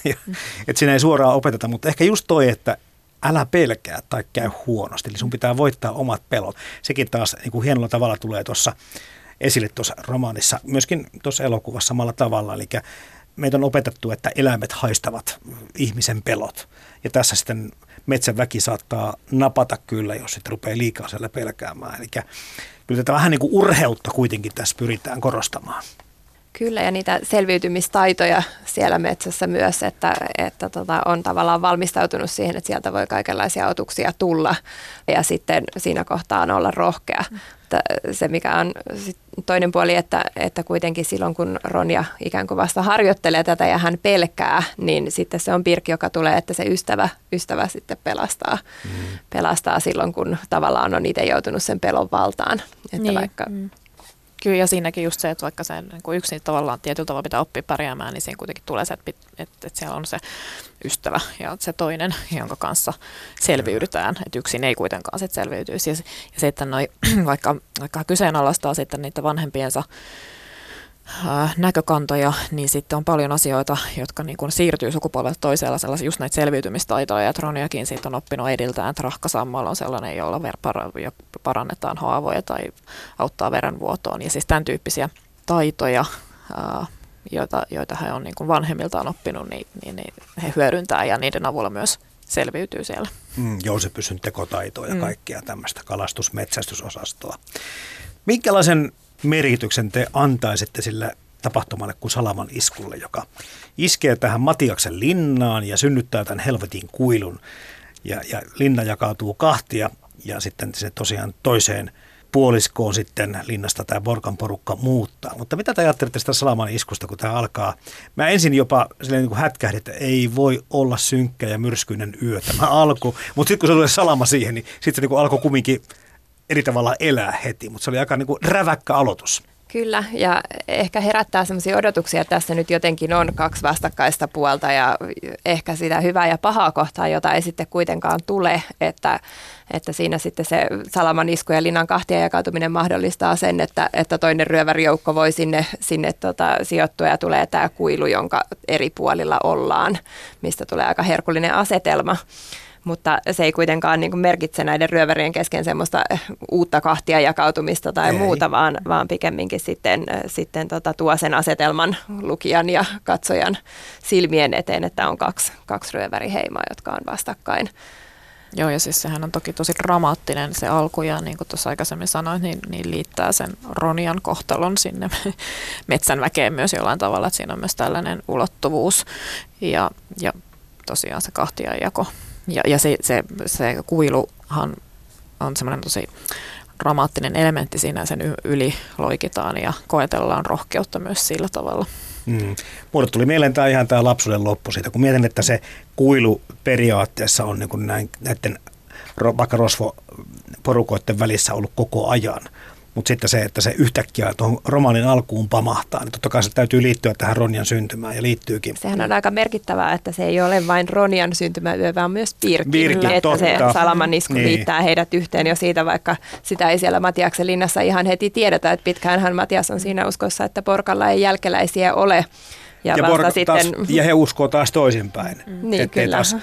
että siinä ei suoraan opeteta, mutta ehkä just toi, että älä pelkää tai käy huonosti. Eli sun pitää voittaa omat pelot. Sekin taas niin kuin hienolla tavalla tulee tuossa esille tuossa romaanissa, myöskin tuossa elokuvassa samalla tavalla. Eli meitä on opetettu, että eläimet haistavat ihmisen pelot. Ja tässä sitten metsän väki saattaa napata kyllä, jos sitten rupeaa liikaa siellä pelkäämään. Eli kyllä tätä vähän niin kuin urheutta kuitenkin tässä pyritään korostamaan. Kyllä, ja niitä selviytymistaitoja siellä metsässä myös, että, että tota, on tavallaan valmistautunut siihen, että sieltä voi kaikenlaisia otuksia tulla, ja sitten siinä kohtaa on olla rohkea. Mm. Se, mikä on toinen puoli, että, että kuitenkin silloin, kun Ronja ikään kuin vasta harjoittelee tätä ja hän pelkää, niin sitten se on Pirkki, joka tulee, että se ystävä, ystävä sitten pelastaa, mm. pelastaa silloin, kun tavallaan on itse joutunut sen pelon valtaan. Että niin. vaikka, mm Kyllä, ja siinäkin just se, että vaikka se niin kuin yksin tavallaan tietyllä tavalla pitää oppia pärjäämään, niin siinä kuitenkin tulee se, että, että, että siellä on se ystävä ja se toinen, jonka kanssa selviydytään. Että yksin ei kuitenkaan sitten selviytyisi. Ja, ja se, että noi, vaikka, vaikka kyseenalaistaa sitten niitä vanhempiensa näkökantoja, niin sitten on paljon asioita, jotka niin kuin siirtyy sukupolvelta toisella, sellaisia just näitä selviytymistaitoja, ja Troniakin siitä on oppinut ediltään, että rahkasammalla on sellainen, jolla ver- parannetaan haavoja tai auttaa verenvuotoon, ja siis tämän tyyppisiä taitoja, joita, joita he on niin kuin vanhemmiltaan oppinut, niin, niin, niin he hyödyntää, ja niiden avulla myös selviytyy siellä. Mm, Joosepysyn tekotaitoa ja mm. kaikkia tämmöistä kalastusmetsästysosastoa. Minkälaisen merkityksen te antaisitte sille tapahtumalle kuin Salaman iskulle, joka iskee tähän Matiaksen linnaan ja synnyttää tämän helvetin kuilun. Ja, ja linna jakautuu kahtia ja sitten se tosiaan toiseen puoliskoon sitten linnasta tämä Borkan porukka muuttaa. Mutta mitä te ajattelette sitä Salaman iskusta, kun tämä alkaa? Mä ensin jopa niin kuin hätkähdin, että ei voi olla synkkä ja myrskyinen yö tämä alku. Mutta sitten kun se tulee Salama siihen, niin sitten se niin kuin alkoi kumminkin eri tavalla elää heti, mutta se oli aika niin kuin räväkkä aloitus. Kyllä, ja ehkä herättää sellaisia odotuksia, että tässä nyt jotenkin on kaksi vastakkaista puolta ja ehkä sitä hyvää ja pahaa kohtaa, jota ei sitten kuitenkaan tule, että, että siinä sitten se salaman isku ja linnan kahtia jakautuminen mahdollistaa sen, että, että toinen ryövärijoukko voi sinne, sinne tota, sijoittua ja tulee tämä kuilu, jonka eri puolilla ollaan, mistä tulee aika herkullinen asetelma mutta se ei kuitenkaan niin kuin merkitse näiden ryövärien kesken semmoista eh, uutta kahtia jakautumista tai ei. muuta, vaan, vaan pikemminkin sitten, eh, sitten tota, tuo sen asetelman lukijan ja katsojan silmien eteen, että on kaksi, kaksi ryöväriheimaa, jotka on vastakkain. Joo, ja siis sehän on toki tosi dramaattinen se alku, ja niin kuin tuossa aikaisemmin sanoin, niin, niin liittää sen Ronian kohtalon sinne metsän väkeen myös jollain tavalla, että siinä on myös tällainen ulottuvuus, ja, ja tosiaan se kahtiajako ja, ja se, se, se kuiluhan on semmoinen tosi dramaattinen elementti siinä, sen yli loikitaan ja koetellaan rohkeutta myös sillä tavalla. Mm. Mulle tuli mieleen tämä ihan tämä lapsuuden loppu siitä, kun mietin, että se kuilu periaatteessa on niin kuin näin, näiden vaikka rosvo-porukoiden välissä ollut koko ajan. Mutta sitten se, että se yhtäkkiä tuohon romaanin alkuun pamahtaa, niin totta kai se täytyy liittyä tähän Ronian syntymään ja liittyykin. Sehän on aika merkittävää, että se ei ole vain Ronian syntymäyö, vaan myös Pirkin. Pirkin että totta. se Salaman isku niin. liittää heidät yhteen jo siitä, vaikka sitä ei siellä Matiaksen linnassa ihan heti tiedetä, että pitkäänhän Matias on siinä uskossa, että Porkalla ei jälkeläisiä ole. Ja, ja, porka, sitten... taas, ja he uskoo taas toisinpäin, mm. niin, ettei, kyllä. Taas,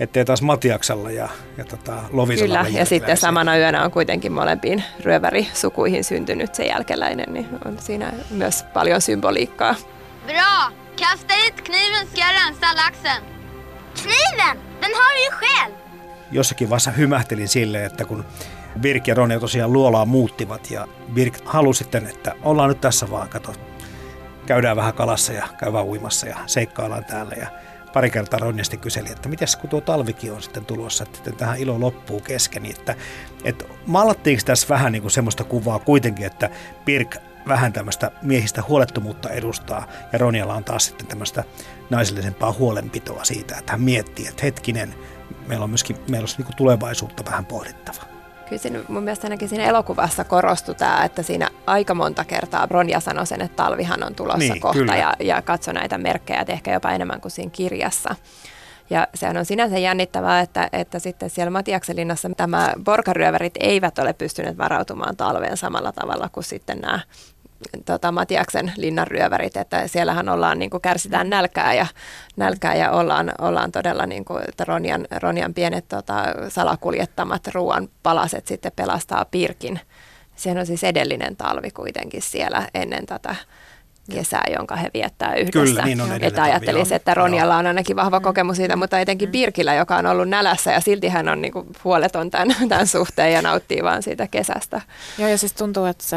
ettei taas Matiaksella ja, ja tota, Lovisella Kyllä, ja sitten samana yönä on kuitenkin molempiin ryövärisukuihin syntynyt se jälkeläinen, niin on siinä myös paljon symboliikkaa. Bra! Kasta hit kniven ska jag rensa laxen. Kniven? Den har vi ju själv! Jossakin vaiheessa hymähtelin sille, että kun Birk ja Ronja tosiaan luolaa muuttivat ja Birk halusi sitten, että ollaan nyt tässä vaan, kato, käydään vähän kalassa ja käydään uimassa ja seikkaillaan täällä. Ja pari kertaa Ronjasti kyseli, että miten kun tuo talvikin on sitten tulossa, että tähän ilo loppuu kesken. Niin että, että maalattiinko tässä vähän niin kuin semmoista kuvaa kuitenkin, että Pirk vähän tämmöistä miehistä huolettomuutta edustaa ja Ronjalla on taas sitten tämmöistä naisellisempaa huolenpitoa siitä, että hän miettii, että hetkinen, meillä on myöskin meillä on niin tulevaisuutta vähän pohdittava. Kyllä siinä, mun mielestä ainakin siinä elokuvassa korostui tämä, että siinä aika monta kertaa Ronja sanoi sen, että talvihan on tulossa niin, kohta ja, ja katso näitä merkkejä, että ehkä jopa enemmän kuin siinä kirjassa. Ja sehän on sinänsä jännittävää, että, että sitten siellä Matiakselinassa tämä borkaryöverit eivät ole pystyneet varautumaan talveen samalla tavalla kuin sitten nämä tota, Matiaksen linnanryövärit, että siellähän ollaan, niin kuin kärsitään nälkää ja, nälkää ja ollaan, ollaan todella, niin kuin, että Ronian, Ronian pienet tota, salakuljettamat ruoan palaset sitten pelastaa Pirkin. Sehän on siis edellinen talvi kuitenkin siellä ennen tätä kesää, jonka he viettää yhdessä. Kyllä, niin on Että ajattelisi, että Ronjalla on ainakin vahva kokemus siitä, mutta etenkin Birkillä, joka on ollut nälässä ja silti hän on niinku huoleton tämän, tämän suhteen ja nauttii vaan siitä kesästä. Joo, ja siis tuntuu, että se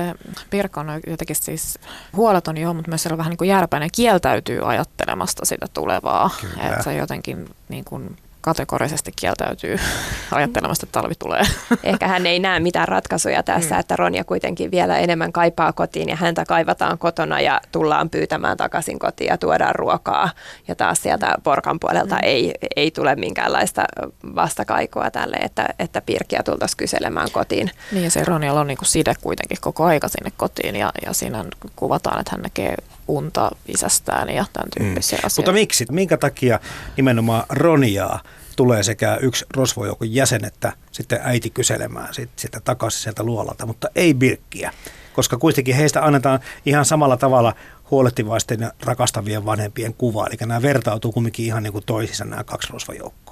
Pirkka on jotenkin siis huoleton joo, mutta myös se on vähän niin kuin järpäinen, kieltäytyy ajattelemasta sitä tulevaa. Kyllä. Että se jotenkin niin kuin kategorisesti kieltäytyy ajattelemasta, että talvi tulee. Ehkä hän ei näe mitään ratkaisuja tässä, mm. että Ronja kuitenkin vielä enemmän kaipaa kotiin ja häntä kaivataan kotona ja tullaan pyytämään takaisin kotiin ja tuodaan ruokaa. Ja taas sieltä Porkan puolelta mm. ei, ei tule minkäänlaista vastakaikua tälle, että, että Pirkkiä tultaisiin kyselemään kotiin. Niin ja se Ronjalla on niin kuin side kuitenkin koko aika sinne kotiin ja, ja siinä kuvataan, että hän näkee unta isästään ja tämän tyyppisiä mm. asioita. Mutta miksi? Minkä takia nimenomaan Roniaa tulee sekä yksi rosvojoukon jäsen että sitten äiti kyselemään sit, sitä takaisin sieltä luolalta, mutta ei Birkkiä, koska kuitenkin heistä annetaan ihan samalla tavalla huolehtivaisten ja rakastavien vanhempien kuva, eli nämä vertautuu kumminkin ihan niin kuin toisissa nämä kaksi rosvojoukkoa.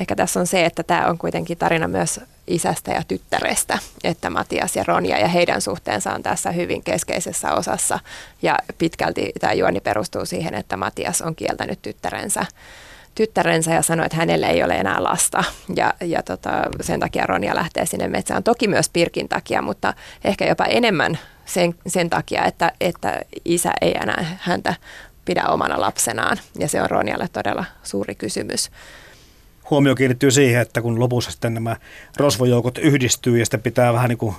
Ehkä tässä on se, että tämä on kuitenkin tarina myös isästä ja tyttärestä, että Matias ja Ronja ja heidän suhteensa on tässä hyvin keskeisessä osassa. Ja pitkälti tämä juoni perustuu siihen, että Matias on kieltänyt tyttärensä tyttärensä ja sanoi, että hänelle ei ole enää lasta. Ja, ja tota, sen takia Ronja lähtee sinne metsään. Toki myös Pirkin takia, mutta ehkä jopa enemmän sen, sen takia, että, että isä ei enää häntä pidä omana lapsenaan. Ja se on Ronjalle todella suuri kysymys huomio kiinnittyy siihen, että kun lopussa sitten nämä rosvojoukot yhdistyy ja sitten pitää vähän niin kuin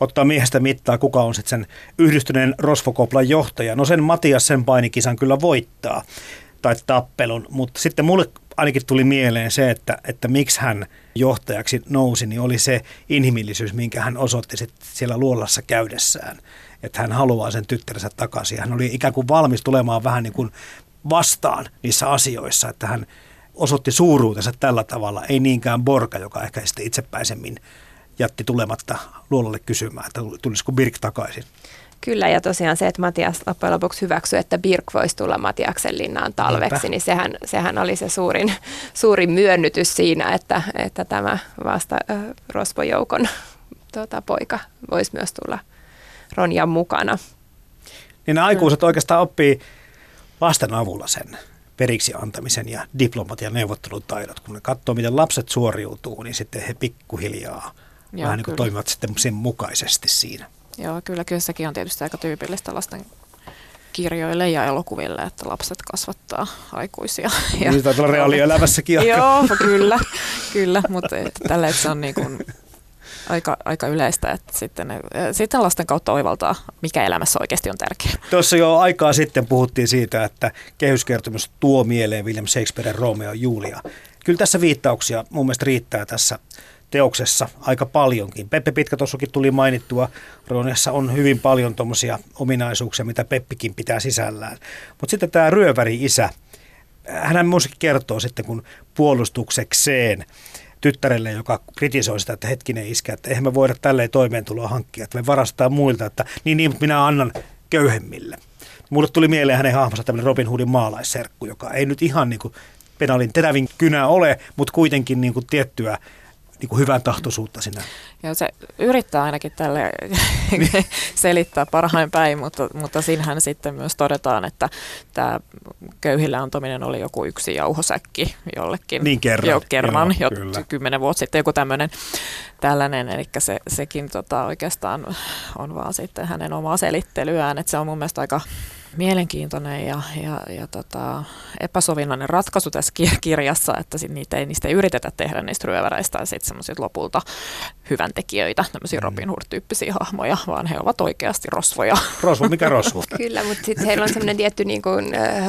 ottaa miehestä mittaa, kuka on sitten sen yhdistyneen rosvokoplan johtaja. No sen Matias sen painikisan kyllä voittaa tai tappelun, mutta sitten mulle ainakin tuli mieleen se, että, että miksi hän johtajaksi nousi, niin oli se inhimillisyys, minkä hän osoitti sit siellä luolassa käydessään. Että hän haluaa sen tyttärensä takaisin. Hän oli ikään kuin valmis tulemaan vähän niin kuin vastaan niissä asioissa, että hän osoitti suuruutensa tällä tavalla, ei niinkään Borka, joka ehkä sitten itsepäisemmin jätti tulematta luolalle kysymään, että tulisiko Birk takaisin. Kyllä, ja tosiaan se, että Matias loppujen lopuksi hyväksyi, että Birk voisi tulla Matiaksen linnaan talveksi, Niinpä. niin sehän, sehän oli se suurin, suurin myönnytys siinä, että, että tämä vasta äh, Rosvojoukon tuota, poika voisi myös tulla Ronjan mukana. Niin nämä aikuiset oikeastaan oppii lasten avulla sen periksi antamisen ja diplomatian neuvottelutaidot. Kun ne katsoo, miten lapset suoriutuu, niin sitten he pikkuhiljaa Joo, vähän niin kuin toimivat sitten sen mukaisesti siinä. Joo, kyllä, kyllä sekin on tietysti aika tyypillistä lasten kirjoille ja elokuville, että lapset kasvattaa aikuisia. Ja, niin, taitaa olla reaalielämässäkin. Joo, kyllä, kyllä mutta tällä se on niin kuin aika, aika yleistä, että sitten, sitten lasten kautta oivaltaa, mikä elämässä oikeasti on tärkeää. Tuossa jo aikaa sitten puhuttiin siitä, että kehyskertomus tuo mieleen William Shakespearen Romeo ja Julia. Kyllä tässä viittauksia mun mielestä riittää tässä teoksessa aika paljonkin. Peppe Pitkä tuossakin tuli mainittua. Ronessa on hyvin paljon tuommoisia ominaisuuksia, mitä Peppikin pitää sisällään. Mutta sitten tämä ryöväri-isä, hän musiikki kertoo sitten, kun puolustuksekseen tyttärelle, joka kritisoi sitä, että hetkinen iskä, että eihän me voida tälleen toimeentuloa hankkia, että me varastetaan muilta, että niin, niin, minä annan köyhemmille. Mulle tuli mieleen hänen hahmonsa tämmöinen Robin Hoodin maalaisserkku, joka ei nyt ihan niin kuin penalin terävin kynä ole, mutta kuitenkin niin kuin tiettyä niin kuin hyvän tahtoisuutta sinä. Joo, se yrittää ainakin tälle selittää parhain päin, mutta, mutta siinähän sitten myös todetaan, että tämä köyhillä antaminen oli joku yksi jauhosäkki jollekin. Niin kerran. Jo, kerran, Joo, jo kymmenen vuotta sitten joku tämmöinen tällainen, eli se, sekin tota, oikeastaan on vaan sitten hänen omaa selittelyään, että se on mun mielestä aika mielenkiintoinen ja, ja, ja tota, epäsovinnainen ratkaisu tässä kirjassa, että sit niitä ei, niistä ei yritetä tehdä niistä ryöväreistä sitten lopulta hyvän tekijöitä, tämmöisiä mm. Robin Hood-tyyppisiä hahmoja, vaan he ovat oikeasti rosvoja. Rosvo, mikä rosvo? Kyllä, mutta sitten heillä on semmoinen tietty niin kuin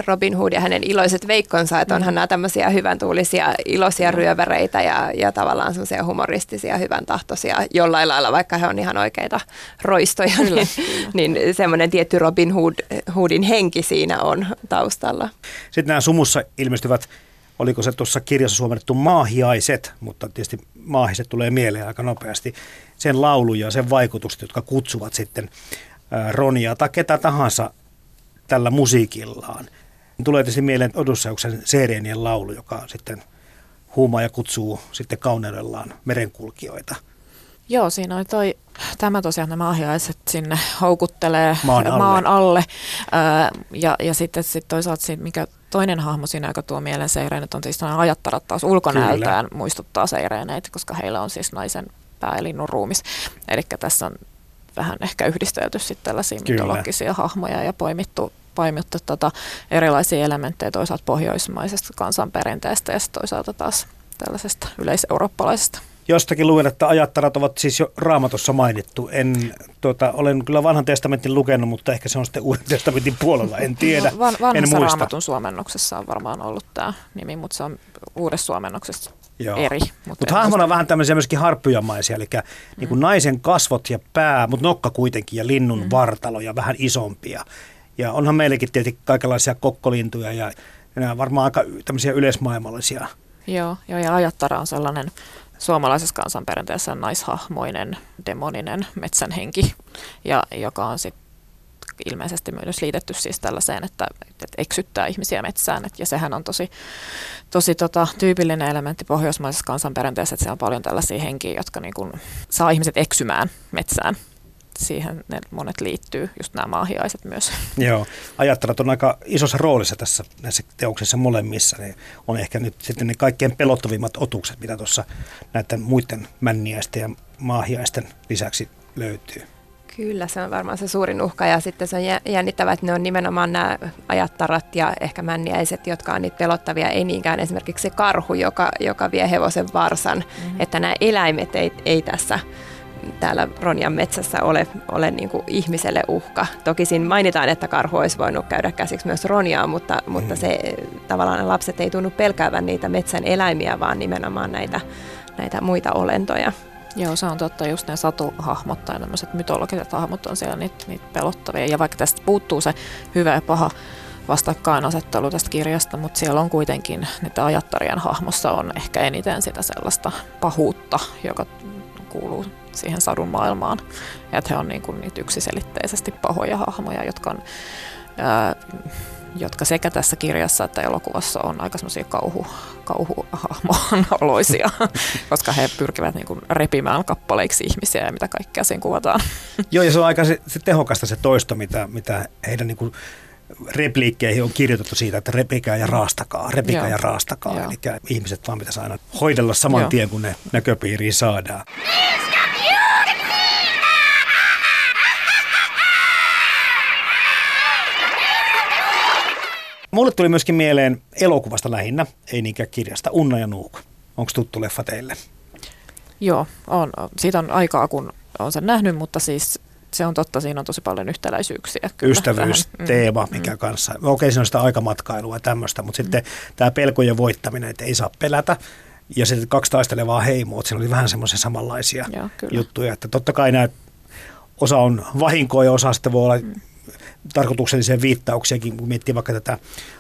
Robin Hood ja hänen iloiset veikkonsa, että onhan nämä tämmöisiä hyvän tuulisia, iloisia mm. ryöväreitä ja, ja tavallaan semmoisia humoristisia, hyvän tahtoisia jollain lailla, vaikka he on ihan oikeita roistoja, kyllä, niin, kyllä. niin semmoinen tietty Robin Hood, Hoodin henki siinä on taustalla. Sitten nämä sumussa ilmestyvät oliko se tuossa kirjassa suomennettu maahiaiset, mutta tietysti maahiset tulee mieleen aika nopeasti, sen laulu ja sen vaikutukset, jotka kutsuvat sitten Ronia tai ketä tahansa tällä musiikillaan. Tulee tietysti mieleen Odysseuksen Sereenien laulu, joka sitten huumaa ja kutsuu sitten kauneudellaan merenkulkijoita. Joo, siinä oli toi, tämä tosiaan nämä ahiaiset sinne houkuttelee Maan alle. maan alle. Ää, ja, ja sitten sit toisaalta siinä, mikä toinen hahmo siinä, joka tuo mieleen seireenet, on siis nämä ajattarat taas ulkonäöltään muistuttaa seireeneitä, koska heillä on siis naisen pää eli ruumis. Eli tässä on vähän ehkä yhdistelty sitten tällaisia Kyllä. mytologisia hahmoja ja poimittu, poimittu tota erilaisia elementtejä toisaalta pohjoismaisesta kansanperinteestä ja toisaalta taas tällaisesta yleiseurooppalaisesta. Jostakin luin, että ajattarat ovat siis jo raamatussa mainittu. En, tuota, olen kyllä vanhan testamentin lukenut, mutta ehkä se on sitten uuden testamentin puolella, en tiedä, No, van, en vanhassa muista. raamatun suomennoksessa on varmaan ollut tämä nimi, mutta se on uudessa suomennoksessa Joo. eri. Mutta en hahmona muista. on vähän tämmöisiä myöskin harppyjamaisia, eli niin kuin naisen kasvot ja pää, mutta nokka kuitenkin ja linnun mm. vartalo ja vähän isompia. Ja onhan meilläkin tietenkin kaikenlaisia kokkolintuja ja, ja nämä varmaan aika tämmöisiä yleismaailmallisia. Joo, joo, ja ajattara on sellainen suomalaisessa kansanperinteessä naishahmoinen, demoninen metsänhenki, ja joka on sitten ilmeisesti myös liitetty siis tällaiseen, että, että eksyttää ihmisiä metsään. Et, ja sehän on tosi, tosi tota, tyypillinen elementti pohjoismaisessa kansanperinteessä, että siellä on paljon tällaisia henkiä, jotka niin kun, saa ihmiset eksymään metsään. Siihen ne monet liittyy, just nämä maahiaiset myös. Joo, ajattarat on aika isossa roolissa tässä näissä teoksissa molemmissa. Ne on ehkä nyt sitten ne kaikkein pelottavimmat otukset, mitä tuossa näiden muiden männiäisten ja maahiaisten lisäksi löytyy. Kyllä, se on varmaan se suurin uhka ja sitten se on jä- jännittävää, että ne on nimenomaan nämä ajattarat ja ehkä männiäiset, jotka on niitä pelottavia, ei niinkään esimerkiksi se karhu, joka, joka vie hevosen varsan, mm-hmm. että nämä eläimet ei, ei tässä täällä Ronjan metsässä ole, ole niin kuin ihmiselle uhka. Toki siinä mainitaan, että karhu olisi voinut käydä käsiksi myös Ronjaa, mutta, mutta se tavallaan ne lapset ei tunnu pelkäävän niitä metsän eläimiä, vaan nimenomaan näitä, näitä muita olentoja. Joo, se on totta. Just ne satuhahmot tai tämmöiset mytologiset hahmot on siellä niitä, niitä pelottavia. Ja vaikka tästä puuttuu se hyvä ja paha vastakkainasettelu tästä kirjasta, mutta siellä on kuitenkin, niitä ajattarien hahmossa on ehkä eniten sitä sellaista pahuutta, joka kuuluu siihen sadun maailmaan. Ja että he on niin kuin niitä yksiselitteisesti pahoja hahmoja, jotka on ää, jotka sekä tässä kirjassa että elokuvassa on aika semmoisia kauhu, kauhuhahmo-oloisia, koska he pyrkivät niin kuin repimään kappaleiksi ihmisiä ja mitä kaikkea siinä kuvataan. Joo, ja se on aika se, se tehokasta se toisto, mitä, mitä heidän niin kuin repliikkeihin on kirjoitettu siitä, että repikää ja raastakaa, repikää Joo. ja raastakaa. Joo. Eli ihmiset vaan pitäisi aina hoidella saman Joo. tien, kun ne näköpiiriin saadaan. Mulle tuli myöskin mieleen elokuvasta lähinnä, ei niinkään kirjasta, Unna ja Nuuk. Onko tuttu leffa teille? Joo, on, siitä on aikaa, kun on sen nähnyt, mutta siis se on totta, siinä on tosi paljon yhtäläisyyksiä. Kyllä, Ystävyys, tähän. Mm. teema, mikä kanssa. Okei, siinä on sitä aikamatkailua ja tämmöistä, mutta sitten tämä pelkojen voittaminen, että ei saa pelätä. Ja sitten kaksi taistelevaa heimoa, että siinä oli vähän semmoisia samanlaisia Joo, kyllä. juttuja. Että totta kai nämä osa on vahinkoa ja osa sitten voi olla Mm. tarkoituksellisia viittauksiakin. Kun miettii vaikka tätä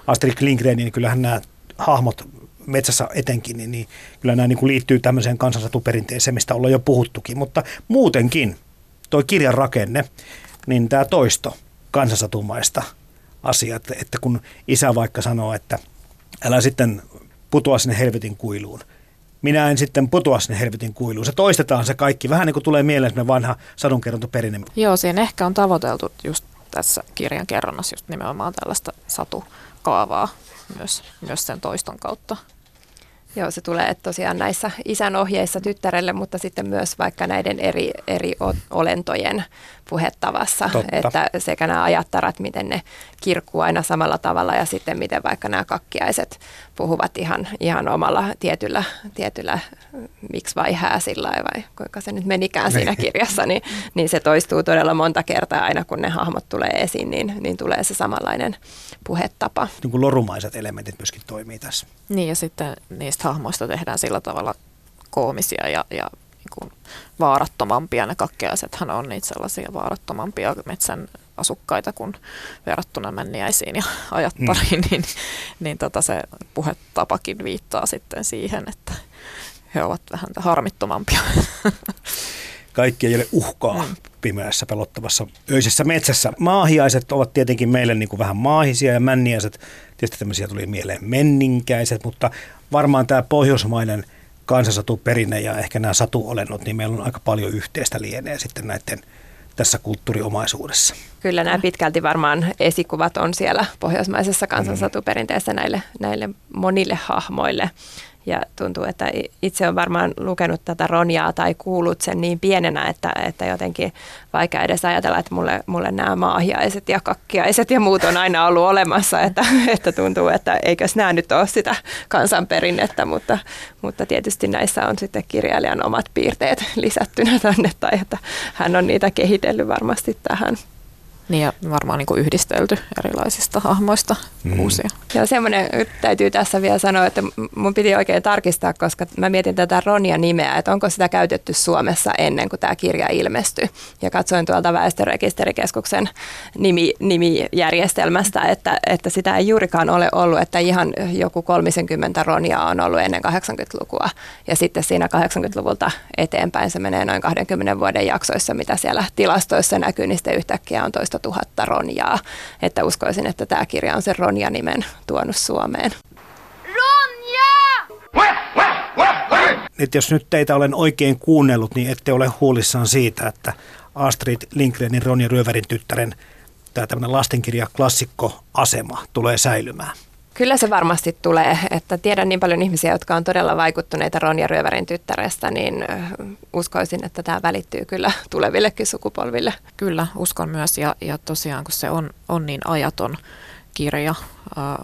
Astrid Lindgrenia, niin kyllähän nämä hahmot metsässä etenkin, niin, niin kyllä nämä niin kuin liittyy tämmöiseen kansansatuperinteeseen, mistä ollaan jo puhuttukin. Mutta muutenkin toi kirjan rakenne, niin tämä toisto kansansatumaista asia, että, kun isä vaikka sanoo, että älä sitten putoa sinne helvetin kuiluun, minä en sitten putoa sinne helvetin kuiluun. Se toistetaan se kaikki, vähän niin kuin tulee mieleen semmoinen vanha sadunkerrontoperinne. Joo, siinä ehkä on tavoiteltu just tässä kirjan kerronnassa just nimenomaan tällaista satukaavaa myös, myös sen toiston kautta. Joo, se tulee tosiaan näissä isän ohjeissa tyttärelle, mutta sitten myös vaikka näiden eri, eri olentojen puhetavassa. Totta. Että sekä nämä ajattarat, miten ne kirkkuu aina samalla tavalla ja sitten miten vaikka nämä kakkiaiset puhuvat ihan, ihan omalla tietyllä, tietyllä miksi vai hääsillä vai kuinka se nyt menikään siinä kirjassa, niin, niin se toistuu todella monta kertaa aina kun ne hahmot tulee esiin, niin, niin tulee se samanlainen puhetapa. Niin kuin lorumaiset elementit myöskin toimii tässä. Niin ja sitten niistä hahmoista tehdään sillä tavalla koomisia ja, ja niin kuin vaarattomampia. Ne kakkeaisethan on niitä sellaisia vaarattomampia metsän asukkaita kuin verrattuna männiäisiin ja ajattariin, mm. niin, niin tota se puhetapakin viittaa sitten siihen, että he ovat vähän harmittomampia. Kaikki ei ole uhkaa mm. pimeässä pelottavassa öisessä metsässä. Maahiaiset ovat tietenkin meille niin kuin vähän maahisia ja männiäiset, tietysti tämmöisiä tuli mieleen menninkäiset, mutta varmaan tämä pohjoismainen kansansatuperinne ja ehkä nämä satuolennot, niin meillä on aika paljon yhteistä lienee sitten näiden tässä kulttuuriomaisuudessa. Kyllä nämä pitkälti varmaan esikuvat on siellä pohjoismaisessa kansansatuperinteessä näille, näille monille hahmoille. Ja tuntuu, että itse on varmaan lukenut tätä Ronjaa tai kuullut sen niin pienenä, että, että jotenkin vaikea edes ajatella, että mulle, mulle nämä maahiaiset ja kakkiaiset ja muut on aina ollut olemassa, että, että tuntuu, että eikös nämä nyt ole sitä kansanperinnettä, mutta, mutta tietysti näissä on sitten kirjailijan omat piirteet lisättynä tänne, tai että hän on niitä kehitellyt varmasti tähän. Niin ja varmaan niin kuin yhdistelty erilaisista hahmoista mm. uusia. Ja semmoinen täytyy tässä vielä sanoa, että mun piti oikein tarkistaa, koska mä mietin tätä Ronja-nimeä, että onko sitä käytetty Suomessa ennen kuin tämä kirja ilmestyi. Ja katsoin tuolta Väestörekisterikeskuksen nimi, nimijärjestelmästä, että, että sitä ei juurikaan ole ollut, että ihan joku 30 Ronjaa on ollut ennen 80-lukua. Ja sitten siinä 80-luvulta eteenpäin se menee noin 20 vuoden jaksoissa, mitä siellä tilastoissa näkyy, niin sitten yhtäkkiä on toista tuhatta Ronjaa. Että uskoisin, että tämä kirja on sen Ronja-nimen tuonut Suomeen. Ronja! Nyt jos nyt teitä olen oikein kuunnellut, niin ette ole huolissaan siitä, että Astrid Lindgrenin Ronja Ryövärin tyttären tämä tämmöinen lastenkirja klassikkoasema tulee säilymään. Kyllä se varmasti tulee, että tiedän niin paljon ihmisiä, jotka on todella vaikuttuneita Ronja Ryövärin tyttärestä, niin uskoisin, että tämä välittyy kyllä tulevillekin sukupolville. Kyllä, uskon myös ja, ja tosiaan kun se on, on niin ajaton kirja,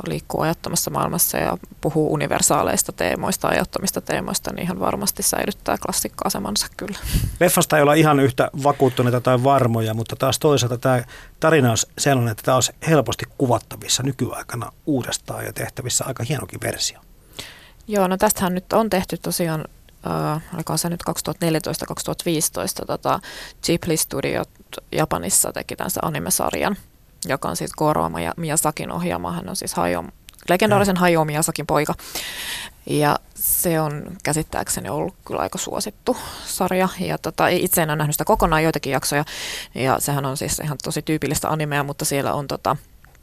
liikkuu ajattomassa maailmassa ja puhuu universaaleista teemoista, ajattomista teemoista, niin ihan varmasti säilyttää klassikkoasemansa kyllä. Leffasta ei olla ihan yhtä vakuuttuneita tai varmoja, mutta taas toisaalta tämä tarina on sellainen, että tämä olisi helposti kuvattavissa nykyaikana uudestaan ja tehtävissä aika hienokin versio. Joo, no tästähän nyt on tehty tosiaan äh, oliko se nyt 2014-2015, tota, Ghibli Studiot Japanissa teki tämän anime-sarjan, joka on siis Goro ja Miyazakin ohjaama. Hän on siis Hayao, legendaarisen Hayao Miyazakin poika. Ja se on käsittääkseni ollut kyllä aika suosittu sarja. Ja tota, itse en ole nähnyt sitä kokonaan joitakin jaksoja. Ja sehän on siis ihan tosi tyypillistä animea, mutta siellä on tota,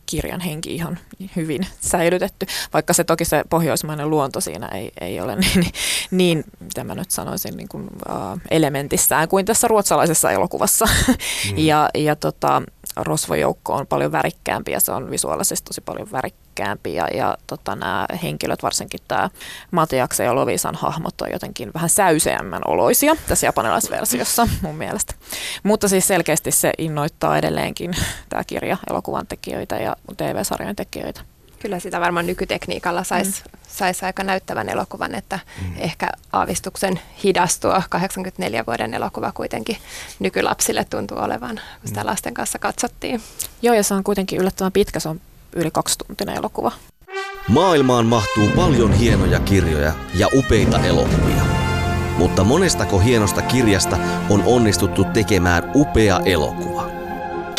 kirjan henki ihan hyvin säilytetty, vaikka se toki se pohjoismainen luonto siinä ei, ei ole niin, niin, mitä mä nyt sanoisin, niin kuin, uh, elementissään kuin tässä ruotsalaisessa elokuvassa. Mm. ja ja tota, rosvojoukko on paljon värikkäämpi ja se on visuaalisesti tosi paljon värikkäämpi ja, ja tota, nämä henkilöt, varsinkin tämä Matiaksen ja Lovisan hahmot on jotenkin vähän säyseämmän oloisia tässä japanilaisversiossa mun mielestä. Mutta siis selkeästi se innoittaa edelleenkin tämä kirja elokuvan tekijöitä ja TV-sarjojen tekijöitä. Kyllä sitä varmaan nykytekniikalla saisi mm. sais aika näyttävän elokuvan, että mm. ehkä aavistuksen hidastua 84 vuoden elokuva kuitenkin nykylapsille tuntuu olevan, kun sitä mm. lasten kanssa katsottiin. Joo, ja se on kuitenkin yllättävän pitkä, se on yli kaksituntinen elokuva. Maailmaan mahtuu paljon hienoja kirjoja ja upeita elokuvia. Mutta monestako hienosta kirjasta on onnistuttu tekemään upea elokuva?